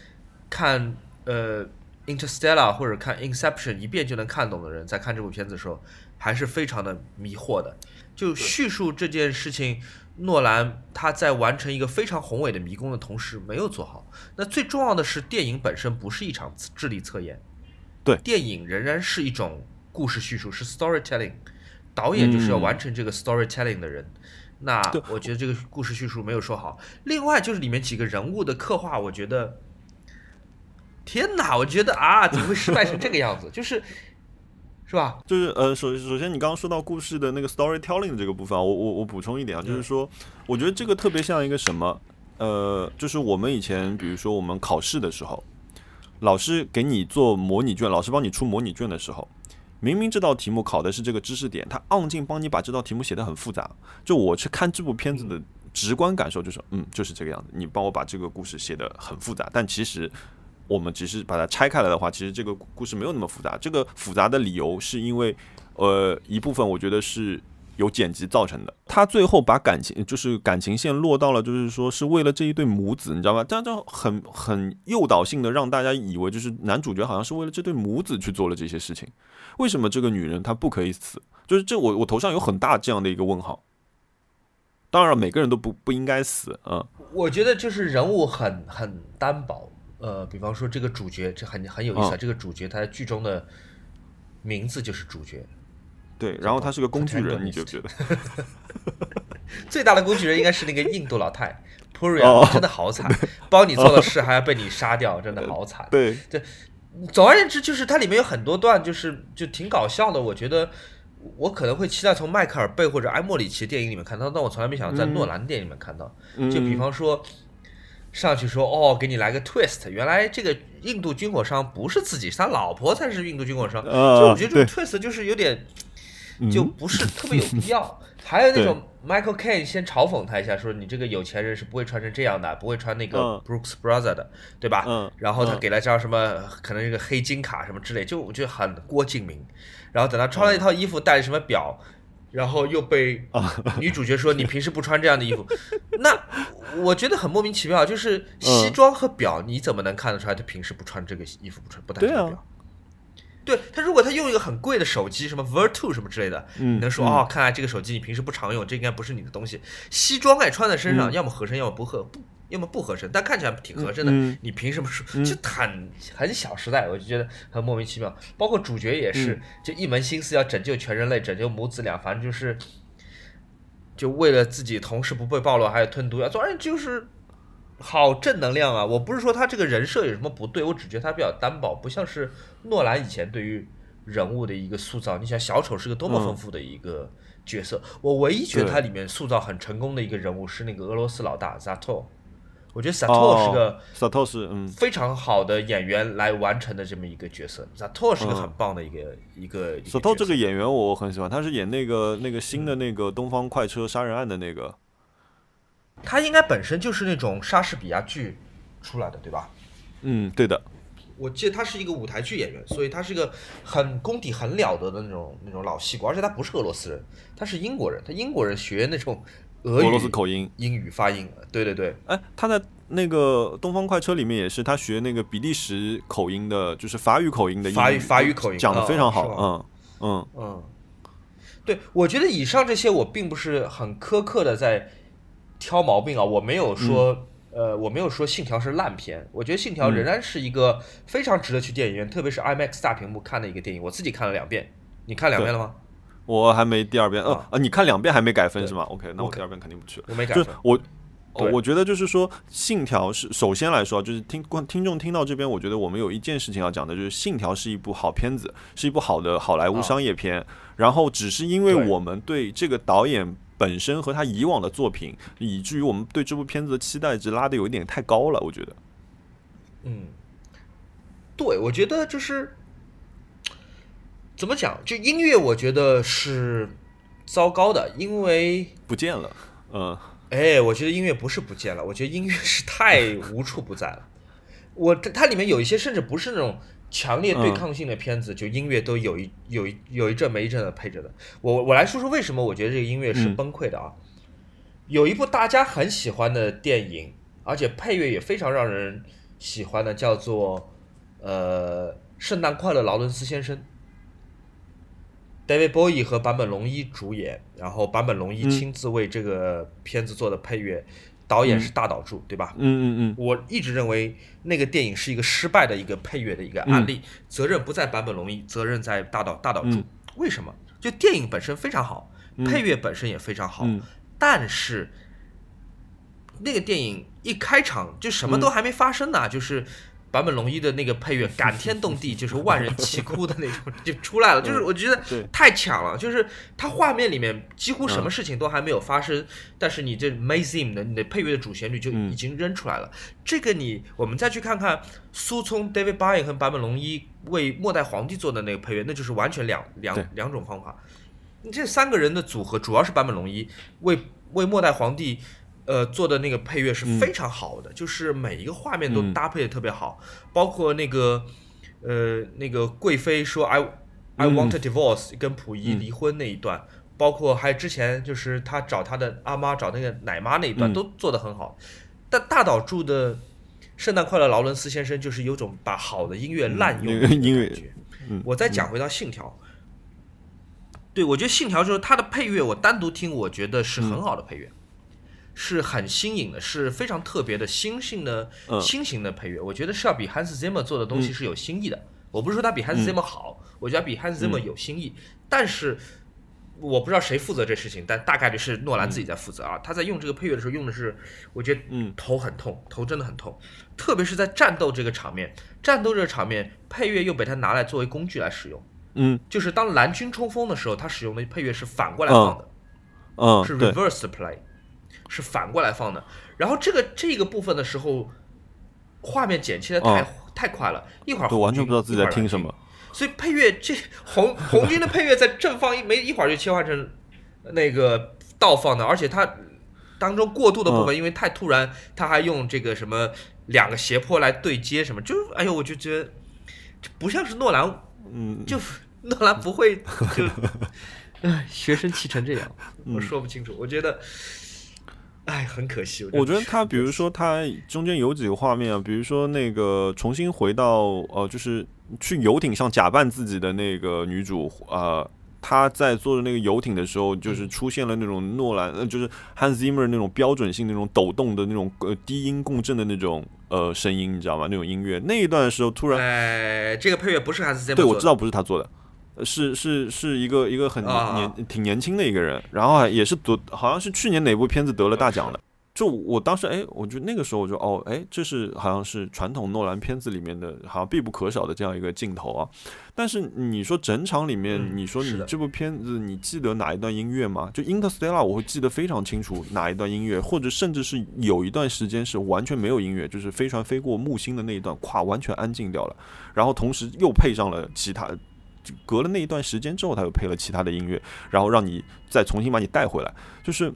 看呃 Interstellar 或者看 Inception 一遍就能看懂的人，在看这部片子的时候，还是非常的迷惑的。就叙述这件事情，诺兰他在完成一个非常宏伟的迷宫的同时没有做好。那最重要的是，电影本身不是一场智力测验，对，电影仍然是一种故事叙述，是 storytelling。导演就是要完成这个 storytelling 的人。那我觉得这个故事叙述没有说好。另外就是里面几个人物的刻画，我觉得。天哪！我觉得啊，怎么会失败成这个样子？就是，是吧？就是呃，首首先，你刚刚说到故事的那个 storytelling 的这个部分，我我我补充一点啊，就是说，我觉得这个特别像一个什么？呃，就是我们以前，比如说我们考试的时候，老师给你做模拟卷，老师帮你出模拟卷的时候，明明这道题目考的是这个知识点，他昂劲帮你把这道题目写的很复杂。就我去看这部片子的直观感受就是，嗯，就是这个样子。你帮我把这个故事写的很复杂，但其实。我们只是把它拆开来的话，其实这个故事没有那么复杂。这个复杂的理由是因为，呃，一部分我觉得是有剪辑造成的。他最后把感情就是感情线落到了，就是说是为了这一对母子，你知道吗？这样就很很诱导性的让大家以为就是男主角好像是为了这对母子去做了这些事情。为什么这个女人她不可以死？就是这我我头上有很大这样的一个问号。当然，每个人都不不应该死啊。我觉得就是人物很很单薄。呃，比方说这个主角，这很很有意思啊。这个主角他剧中的名字就是主角，对。然后他是个工具人，你就觉得 最大的工具人应该是那个印度老太 Puri，真的好惨，帮你做了事还要被你杀掉，真的好惨。对对，总而言之，就是它里面有很多段，就是就挺搞笑的。我觉得我可能会期待从迈克尔贝或者埃莫里奇电影里面看到，但我从来没想到在诺兰电影里面看到。就比方说。上去说哦，给你来个 twist，原来这个印度军火商不是自己，是他老婆才是印度军火商。就我觉得这种 twist 就是有点，就不是特别有必要。还有那种 Michael Caine 先嘲讽他一下，说你这个有钱人是不会穿成这样的，不会穿那个 Brooks Brother 的，对吧？嗯。然后他给了张什么，可能一个黑金卡什么之类，就我觉得很郭敬明。然后等他穿了一套衣服，戴什么表。然后又被女主角说：“你平时不穿这样的衣服。”那我觉得很莫名其妙，就是西装和表，你怎么能看得出来他平时不穿这个衣服，不穿不戴这个表？对他，如果他用一个很贵的手机，什么 vertu 什么之类的，你能说哦，看来这个手机你平时不常用，这应该不是你的东西。西装哎，穿在身上，要么合身，要么不合不。要么不合身，但看起来挺合身的。你凭什么说？就很很小时代，我就觉得很莫名其妙。包括主角也是，就一门心思要拯救全人类，拯救母子俩，反正就是，就为了自己同事不被暴露，还有吞毒药，总之就是好正能量啊！我不是说他这个人设有什么不对，我只觉得他比较单薄，不像是诺兰以前对于人物的一个塑造。你想小丑是个多么丰富的一个角色，我唯一觉得他里面塑造很成功的一个人物是那个俄罗斯老大 Zato。我觉得萨托是个萨托是嗯非常好的演员来完成的这么一个角色，萨托是个很棒的一个一个。萨托这个演员我很喜欢，他是演那个那个新的那个东方快车杀人案的那个。他应该本身就是那种莎士比亚剧出来的，对吧？嗯，对的。我记得他是一个舞台剧演员，所以他是一个很功底很了得的那种那种老戏骨，而且他不是俄罗斯人，他是英国人，他英国人学那种。俄罗斯口音，英语发音，对对对。哎，他在那个《东方快车》里面也是，他学那个比利时口音的，就是法语口音的，法语法语口音讲的非常好。嗯嗯嗯，对，我觉得以上这些我并不是很苛刻的在挑毛病啊，我没有说，呃，我没有说《信条》是烂片，我觉得《信条》仍然是一个非常值得去电影院，特别是 IMAX 大屏幕看的一个电影。我自己看了两遍，你看两遍了吗？我还没第二遍，呃呃，你看两遍还没改分是吗？OK，那我第二遍肯定不去了。我没改分。我，我觉得就是说，《信条》是首先来说，就是听观听众听到这边，我觉得我们有一件事情要讲的，就是《信条》是一部好片子，是一部好的好莱坞商业片。然后只是因为我们对这个导演本身和他以往的作品，以至于我们对这部片子的期待值拉的有一点太高了。我觉得，嗯，对，我觉得就是。怎么讲？就音乐，我觉得是糟糕的，因为不见了。嗯，哎，我觉得音乐不是不见了，我觉得音乐是太无处不在了。我它里面有一些甚至不是那种强烈对抗性的片子，就音乐都有一有一有一阵没一阵的配着的。我我来说说为什么我觉得这个音乐是崩溃的啊？有一部大家很喜欢的电影，而且配乐也非常让人喜欢的，叫做。呃，圣诞快乐，劳伦斯先生，David Bowie 和坂本龙一主演，然后坂本龙一亲自为这个片子做的配乐，导演是大岛渚，对吧？嗯嗯嗯，我一直认为那个电影是一个失败的一个配乐的一个案例，责任不在坂本龙一，责任在大岛大岛渚。为什么？就电影本身非常好，配乐本身也非常好，但是那个电影一开场就什么都还没发生呢，就是坂本龙一的那个配乐 感天动地，就是万人齐哭的那种 就出来了，就是我觉得太强了，就是它画面里面几乎什么事情都还没有发生，但是你这 Mazim 的你的配乐的主旋律就已经扔出来了。这个你我们再去看看苏聪 David Bowie 和坂本龙一为末代皇帝做的那个配乐，那就是完全两两两种方法。这三个人的组合主要是坂本龙一为为末代皇帝。呃，做的那个配乐是非常好的，就是每一个画面都搭配的特别好，包括那个呃那个贵妃说 I I want a divorce 跟溥仪离婚那一段，包括还有之前就是他找他的阿妈找那个奶妈那一段都做的很好。但大岛住的《圣诞快乐，劳伦斯先生》就是有种把好的音乐滥用的感觉。我再讲回到《信条》，对我觉得《信条》就是它的配乐，我单独听我觉得是很好的配乐。是很新颖的，是非常特别的新型的新型的配乐。我觉得是要比 Hans Zimmer 做的东西是有新意的。我不是说他比 Hans Zimmer 好，我觉得比 Hans Zimmer 有新意。但是我不知道谁负责这事情，但大概率是诺兰自己在负责啊。他在用这个配乐的时候用的是，我觉得嗯头很痛，头真的很痛。特别是在战斗这个场面，战斗这个场面配乐又被他拿来作为工具来使用。嗯，就是当蓝军冲锋的时候，他使用的配乐是反过来放的，嗯，是 reverse play。是反过来放的，然后这个这个部分的时候，画面剪切的太太快了，一会儿都完全不知道自己在听什么，所以配乐这红红军的配乐在正放一没一会儿就切换成那个倒放的，而且它当中过渡的部分因为太突然，他还用这个什么两个斜坡来对接什么，就哎呦我就觉得不像是诺兰，嗯，就诺兰不会就 哎学生气成这样，我说不清楚，我觉得。哎，很可惜。我觉得他，比如说他中间有几个画面啊，比如说那个重新回到呃，就是去游艇上假扮自己的那个女主啊，她在坐着那个游艇的时候，就是出现了那种诺兰，呃，就是 Hans Zimmer 那种标准性那种抖动的那种呃低音共振的那种呃声音，你知道吗？那种音乐那一段的时候，突然，哎，这个配乐不是 Hans Zimmer，对，我知道不是他做的。是是是一个一个很年挺年轻的一个人，然后也是得好像是去年哪部片子得了大奖的。就我当时哎，我就那个时候我就哦哎，这是好像是传统诺兰片子里面的好像必不可少的这样一个镜头啊。但是你说整场里面，你说你这部片子你记得哪一段音乐吗？就《Interstellar》我会记得非常清楚哪一段音乐，或者甚至是有一段时间是完全没有音乐，就是飞船飞过木星的那一段，咵完全安静掉了，然后同时又配上了其他。隔了那一段时间之后，他又配了其他的音乐，然后让你再重新把你带回来。就是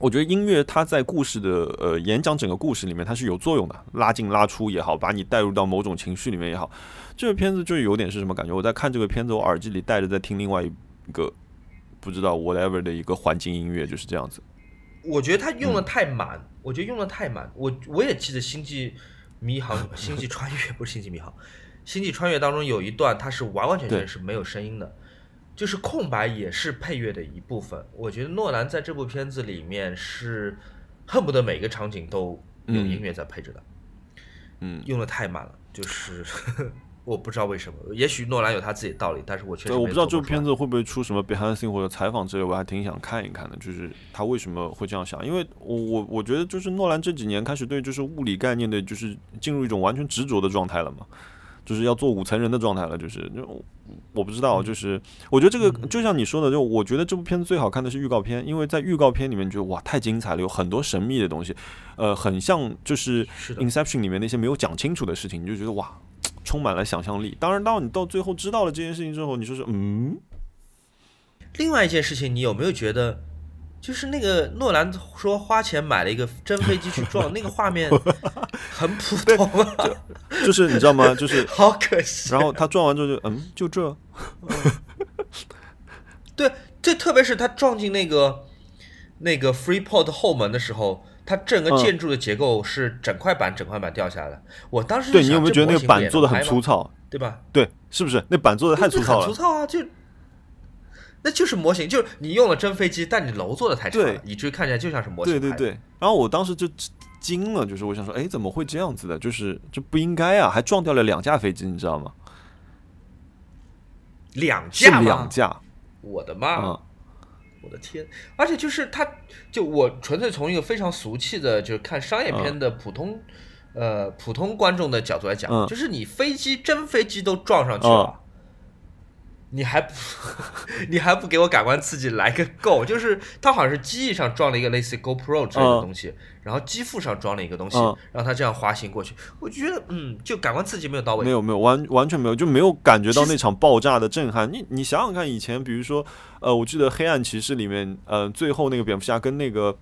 我觉得音乐它在故事的呃演讲整个故事里面它是有作用的，拉进拉出也好，把你带入到某种情绪里面也好。这个片子就有点是什么感觉？我在看这个片子，我耳机里带着在听另外一个不知道 whatever 的一个环境音乐，就是这样子。我觉得他用的太满，我觉得用的太满。我我也记得《星际迷航》《星际穿越》不是《星际迷航》。星际穿越当中有一段，它是完完全全是没有声音的，就是空白也是配乐的一部分。我觉得诺兰在这部片子里面是恨不得每个场景都有音乐在配着的，嗯，用的太满了，就是 我不知道为什么，也许诺兰有他自己的道理，但是我确实我不知道这部片子会不会出什么 behind scene 或者采访之类，我还挺想看一看的，就是他为什么会这样想，因为我我我觉得就是诺兰这几年开始对就是物理概念的，就是进入一种完全执着的状态了嘛。就是要做五层人的状态了，就是就我不知道，就是我觉得这个就像你说的，就我觉得这部片子最好看的是预告片，因为在预告片里面觉得哇太精彩了，有很多神秘的东西，呃，很像就是《Inception》里面那些没有讲清楚的事情，你就觉得哇充满了想象力。当然，当你到最后知道了这件事情之后，你说是嗯。另外一件事情，你有没有觉得？就是那个诺兰说花钱买了一个真飞机去 撞，那个画面 很普通啊，就是你知道吗？就是 好可惜。然后他撞完之后就嗯，就这。对，这特别是他撞进那个那个 Freeport 后门的时候，它整个建筑的结构是整块板整块板掉下来的。我当时对你有没有觉得那个板做的很粗糙，对吧？对，是不是那板做的太粗糙了？粗糙啊，就那就是模型，就是你用了真飞机，但你楼做的太差了，以至于看起来就像是模型。对对对。然后我当时就惊了，就是我想说，哎，怎么会这样子的？就是这不应该啊，还撞掉了两架飞机，你知道吗？两架两架，我的妈！我的天！而且就是他，就我纯粹从一个非常俗气的，就是看商业片的普通，呃，普通观众的角度来讲，就是你飞机真飞机都撞上去了。你还不，你还不给我感官刺激来个够？就是它好像是机翼上装了一个类似 GoPro 之类的东西，然后机腹上装了一个东西，让它这样滑行过去。我觉得，嗯，就感官刺激没有到位。没有没有完完全没有，就没有感觉到那场爆炸的震撼。你你想想看，以前比如说，呃，我记得《黑暗骑士》里面，呃，最后那个蝙蝠侠跟那个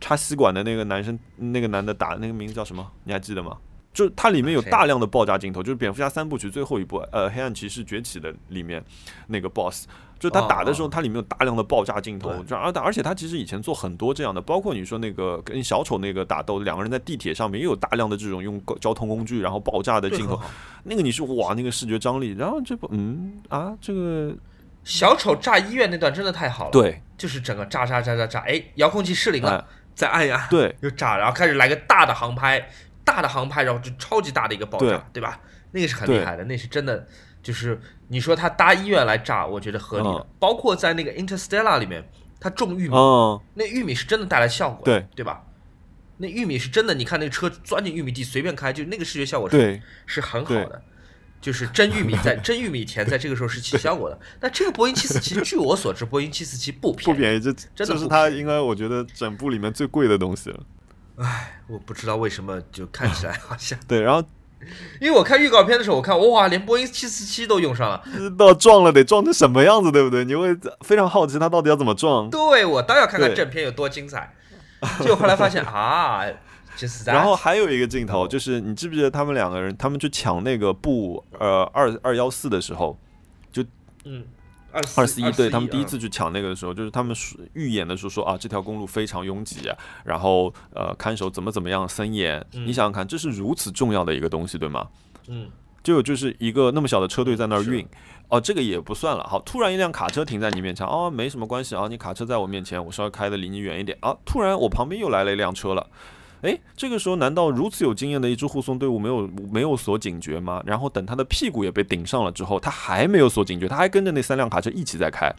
插吸管的那个男生，那个男的打那个名字叫什么？你还记得吗？就它里面有大量的爆炸镜头，就是蝙蝠侠三部曲最后一部，呃，黑暗骑士崛起的里面那个 boss，就他打的时候，它里面有大量的爆炸镜头，而而且他其实以前做很多这样的，包括你说那个跟小丑那个打斗，两个人在地铁上面也有大量的这种用交通工具然后爆炸的镜头，那个你是哇那个视觉张力，然后这不嗯啊这个小丑炸医院那段真的太好了，对，就是整个炸炸炸炸炸，哎，遥控器失灵了，再按一按，对，又炸，然后开始来个大的航拍。大的航拍，然后就超级大的一个爆炸，对吧？那个是很厉害的，那是真的。就是你说他搭医院来炸，我觉得合理的。包括在那个 Interstellar 里面，他种玉米，那玉米是真的带来效果，对对吧？那玉米是真的，你看那个车钻进玉米地随便开，就那个视觉效果是是很好的。就是真玉米在真玉米田 在这个时候是起效果的。但这个波音七四七，据我所知，波音七四七不便宜，不便宜，这这是它应该我觉得整部里面最贵的东西了。唉，我不知道为什么就看起来好像 对，然后因为我看预告片的时候，我看哇，连波音七四七都用上了，到撞了得撞成什么样子，对不对？你会非常好奇它到底要怎么撞。对，我倒要看看正片有多精彩。就后来发现啊，就是然后还有一个镜头，就是你记不记得他们两个人，他们去抢那个布呃二二幺四的时候，就嗯。二四一，对他们第一次去抢那个的时候，就是他们预演的时候说啊，这条公路非常拥挤，然后呃，看守怎么怎么样森严。你想想看，这是如此重要的一个东西，对吗？嗯，就就是一个那么小的车队在那儿运，哦，这个也不算了。好，突然一辆卡车停在你面前，哦，没什么关系啊，你卡车在我面前，我稍微开的离你远一点啊。突然我旁边又来了一辆车了。哎，这个时候难道如此有经验的一支护送队伍没有没有锁警觉吗？然后等他的屁股也被顶上了之后，他还没有锁警觉，他还跟着那三辆卡车一起在开，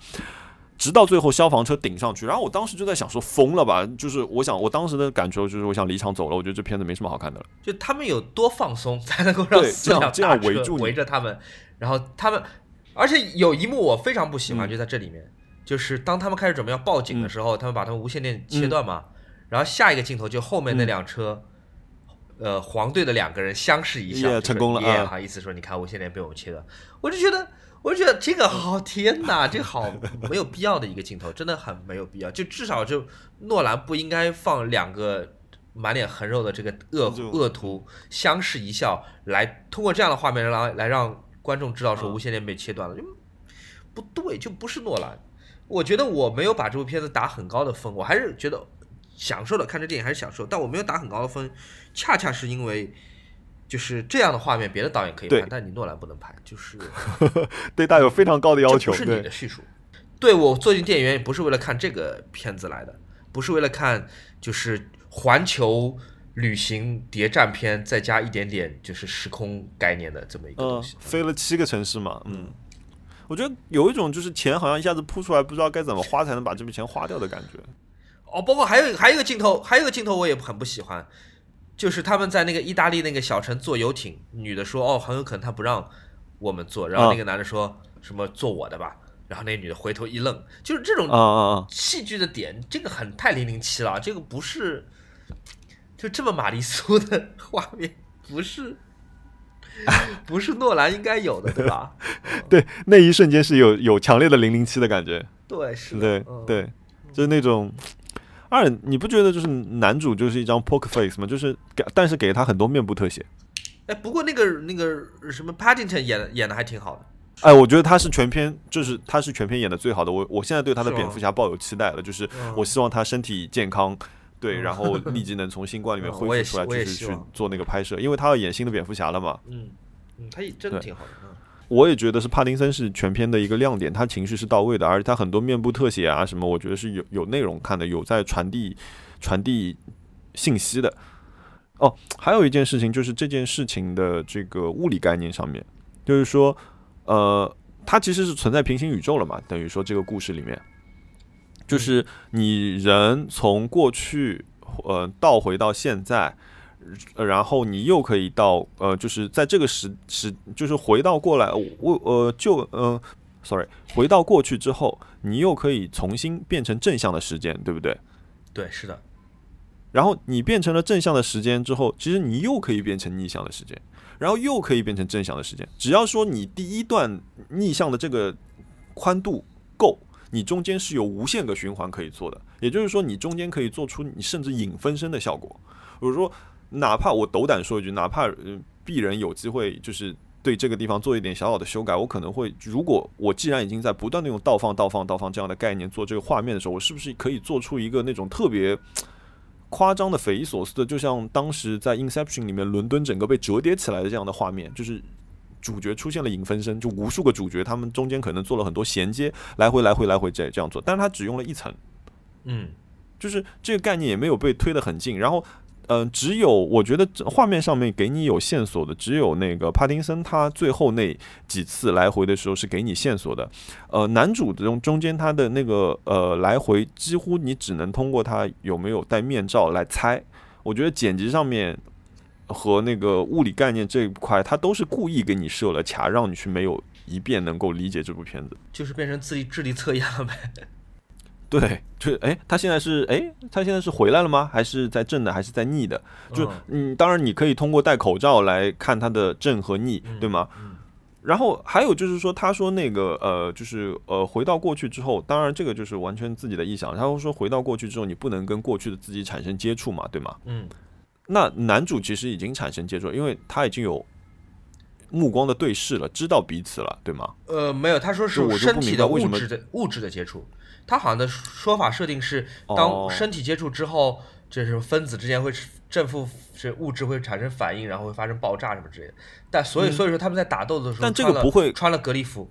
直到最后消防车顶上去。然后我当时就在想，说疯了吧？就是我想，我当时的感受就是，我想离场走了。我觉得这片子没什么好看的了。就他们有多放松，才能够让四辆这样围住围着他们，然后他们，而且有一幕我非常不喜欢，就在这里面，就是当他们开始准备要报警的时候，他们把他们无线电切断嘛。然后下一个镜头就后面那辆车，呃，黄队的两个人相视一笑，成功了啊！好意思说，你看无线电被我们切断，我就觉得，我就觉得这个好天哪，这个好没有必要的一个镜头，真的很没有必要。就至少就诺兰不应该放两个满脸横肉的这个恶恶徒相视一笑，来通过这样的画面来来让观众知道说无线电被切断了，就不对，就不是诺兰。我觉得我没有把这部片子打很高的分，我还是觉得。享受的看这电影还是享受，但我没有打很高的分，恰恰是因为就是这样的画面，别的导演可以拍，但你诺兰不能拍，就是 对大有非常高的要求。不是你的叙述，对我坐进电影院也不是为了看这个片子来的，不是为了看就是环球旅行谍战片，再加一点点就是时空概念的这么一个东西。飞了七个城市嘛，嗯，我觉得有一种就是钱好像一下子扑出来，不知道该怎么花才能把这笔钱花掉的感觉。哦，包括还有还有一个镜头，还有一个镜头我也很不喜欢，就是他们在那个意大利那个小城坐游艇，女的说哦，很有可能他不让我们坐，然后那个男的说什么坐我的吧，然后那女的回头一愣，就是这种戏剧的点，这个很太零零七了，这个不是就这么玛丽苏的 画面，不是不是诺兰应该有的，对吧？对，那一瞬间是有有强烈的零零七的感觉，对，是，对对，就是那种。二，你不觉得就是男主就是一张 poker face 吗？就是给，但是给了他很多面部特写。哎，不过那个那个什么 Paddington 演演的还挺好的。哎，我觉得他是全片，就是他是全片演的最好的。我我现在对他的蝙蝠侠抱有期待了，就是我希望他身体健康，对，然后立即 能从新冠里面恢复出来，就是去做那个拍摄，因为他要演新的蝙蝠侠了嘛。嗯嗯，他也真的挺好的。我也觉得是帕丁森是全片的一个亮点，他情绪是到位的，而且他很多面部特写啊什么，我觉得是有有内容看的，有在传递传递信息的。哦，还有一件事情就是这件事情的这个物理概念上面，就是说，呃，它其实是存在平行宇宙了嘛，等于说这个故事里面，就是你人从过去呃倒回到现在。呃然后你又可以到呃，就是在这个时时，就是回到过来，我呃就呃，sorry，回到过去之后，你又可以重新变成正向的时间，对不对？对，是的，然后你变成了正向的时间之后，其实你又可以变成逆向的时间，然后又可以变成正向的时间。只要说你第一段逆向的这个宽度够，你中间是有无限个循环可以做的。也就是说，你中间可以做出你甚至影分身的效果。比如说，哪怕我斗胆说一句，哪怕呃鄙人有机会就是对这个地方做一点小小的修改，我可能会，如果我既然已经在不断的用倒放、倒放、倒放这样的概念做这个画面的时候，我是不是可以做出一个那种特别夸张的、匪夷所思的，就像当时在《Inception》里面伦敦整个被折叠起来的这样的画面，就是主角出现了影分身，就无数个主角，他们中间可能做了很多衔接，来回、来回、来回这这样做，但是他只用了一层，嗯就是这个概念也没有被推得很近，然后。嗯、只有我觉得画面上面给你有线索的，只有那个帕丁森他最后那几次来回的时候是给你线索的。呃，男主中中间他的那个呃来回，几乎你只能通过他有没有戴面罩来猜。我觉得剪辑上面和那个物理概念这一块，他都是故意给你设了卡，让你去没有一遍能够理解这部片子。就是变成智力智力测验了呗。对，就是哎，他现在是哎，他现在是回来了吗？还是在正的，还是在逆的？就嗯嗯，当然你可以通过戴口罩来看他的正和逆，对吗？嗯然后还有就是说，他说那个呃，就是呃，回到过去之后，当然这个就是完全自己的臆想。他会说回到过去之后，你不能跟过去的自己产生接触嘛，对吗？嗯那男主其实已经产生接触，因为他已经有目光的对视了，知道彼此了，对吗？呃，没有，他说是身体的明白为什么物质的物质的接触。他好像的说法设定是，哦当身体接触之后，就是分子之间会正负是物质会产生反应，然后会发生爆炸什么之类的。但所以所以说他们在打斗的时候，嗯但这个不会穿了隔离服。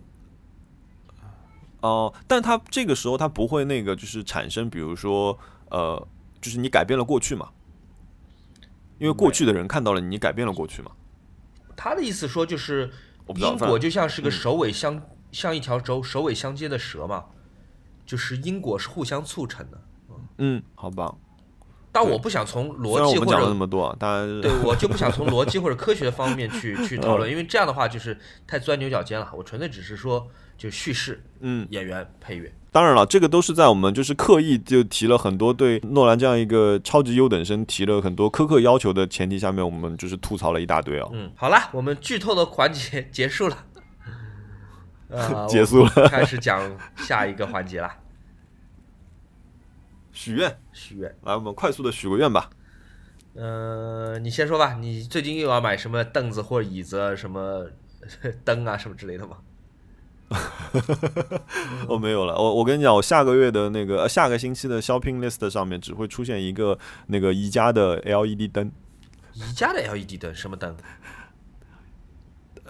哦、但他这个时候他不会那个就是产生，比如说呃，就是你改变了过去嘛，因为过去的人看到了你改变了过去嘛。他的意思说就是因果就像是个嗯首尾相、像一条轴首尾相接的蛇嘛，就是因果是互相促成的。嗯，好吧。但我不想从逻辑或者那么多啊，当然 对我就不想从逻辑或者科学的方面去去讨嗯论，因为这样的话就是太钻牛角尖了。我纯粹只是说，就叙事、嗯，演员、配乐。当然了，这个都是在我们就是刻意就提了很多对诺兰这样一个超级优等生提了很多苛刻要求的前提下面，我们就是吐槽了一大堆啊。嗯，好了，我们剧透的环节结束了，呃，结束了开始讲下一个环节啦，许愿，许愿。来，我们快速的许个愿吧。呃，你先说吧，你最近又要买什么凳子或者椅子啊、什么灯啊什么之类的吗？我、没有了，我我跟你讲，我下个月的那个、呃、下个星期的 shopping list 上面只会出现一个那个宜家的 LED 灯。宜家的 LED 灯，什么灯？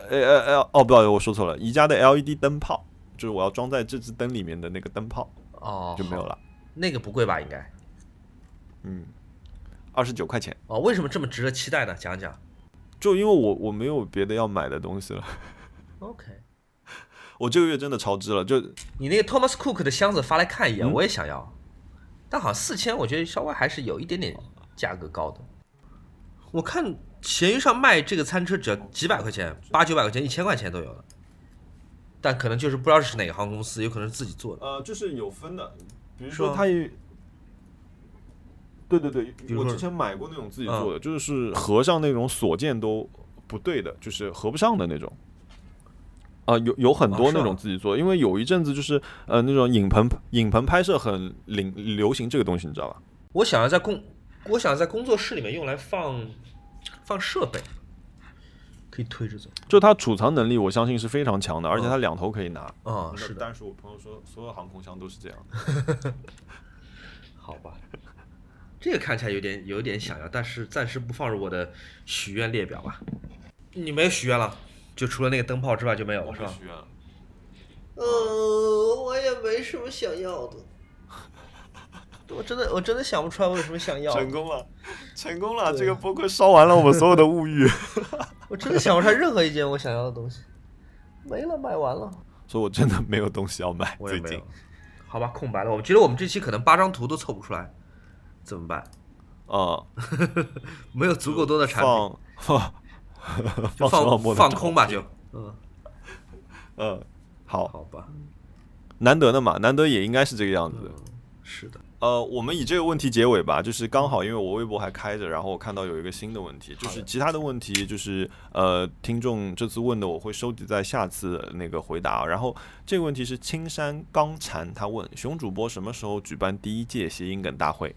呃呃呃，哦，不好意思，我说错了，宜家的 LED 灯泡，就是我要装在这只灯里面的那个灯泡哦，就没有了。那个不贵吧？应该。嗯，二十九块钱，哦，为什么这么值得期待呢？讲讲。就因为我我没有别的要买的东西了，OK。我这个月真的超支了，就你那个 Thomas Cook 的箱子发来看一眼，嗯我也想要，但好像四千，我觉得稍微还是有一点点价格高的。我看闲鱼上卖这个餐车只要几百块钱，八九百块钱、一千块钱都有了，但可能就是不知道是哪个航空公司，有可能是自己做的。呃，就是有分的，比如说它也，对对对，我之前买过那种自己做的，就是合上那种锁件都不对的，就是合不上的那种。啊、有有很多那种自己做的，因为有一阵子就是呃那种影棚影棚拍摄很流流行这个东西，你知道吧？我想要在工，我想在工作室里面用来放放设备，可以推着走。就它储藏能力，我相信是非常强的，而且嗯它两头可以拿。啊、是的，但是我朋友说，所有航空箱都是这样。好吧。这个看起来有点有点想要，但是暂时不放入我的许愿列表吧。你没有许愿了，就除了那个灯泡之外就没有了，是吧？许愿。呃，我也没什么想要的。我真的我真的想不出来我有什么想要。成功了，成功了！这个播客烧完了我们所有的物欲。我真的想不出来任何一件我想要的东西，没了，卖完了。所以我真的没有东西要买，最近。好吧，空白了。我觉得我们这期可能八张图都凑不出来，怎么办？啊，没有足够多的产品，放放放放空吧，就嗯嗯，好，好吧，难得的嘛，难得也应该是这个样子。是的。呃，我们以这个问题结尾吧，就是刚好，因为我微博还开着，然后我看到有一个新的问题，就是其他的问题，就是呃，听众这次问的，我会收集在下次那个回答。然后这个问题是青山刚禅，他问熊主播什么时候举办第一届谐音梗大会？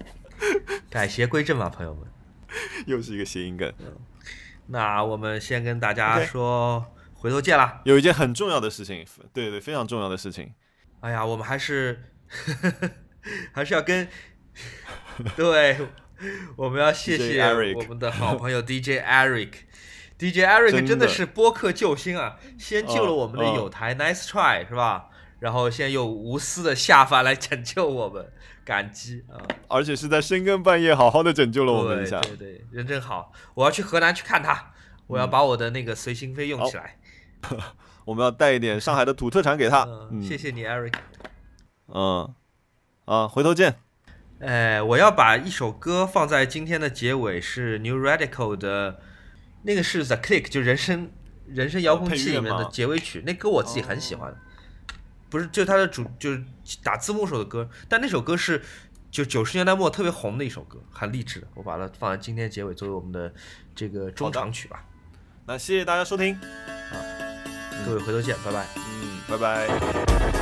改邪归正吧，朋友们，又是一个谐音梗。那我们先跟大家说，回头见啦。有一件很重要的事情，对对，非常重要的事情。哎呀，我们还是。还是要跟，对，我们要谢谢我们的好朋友 DJ Eric，DJ Eric 真的是播客救星啊！先救了我们的有台，Nice try 是吧？然后现在又无私的下凡来拯救我们，感激啊！而且是在深更半夜好好的拯救了我们一下，对对，人真好！我要去河南去看他，我要把我的那个随心飞用起来。我们要带一点上海的土特产给他。谢谢你，Eric。嗯。啊，回头见。哎，我要把一首歌放在今天的结尾，是 New Radical 的，那个是 The Click，就人声人声遥控器里面的结尾曲。那歌我自己很喜欢，不是就它的主就是打字幕时候的歌，但那首歌是就九十年代末特别红的一首歌，很励志的。我把它放在今天结尾，作为我们的这个中场曲吧。那谢谢大家收听，啊，各位回头见，拜拜。嗯，拜拜。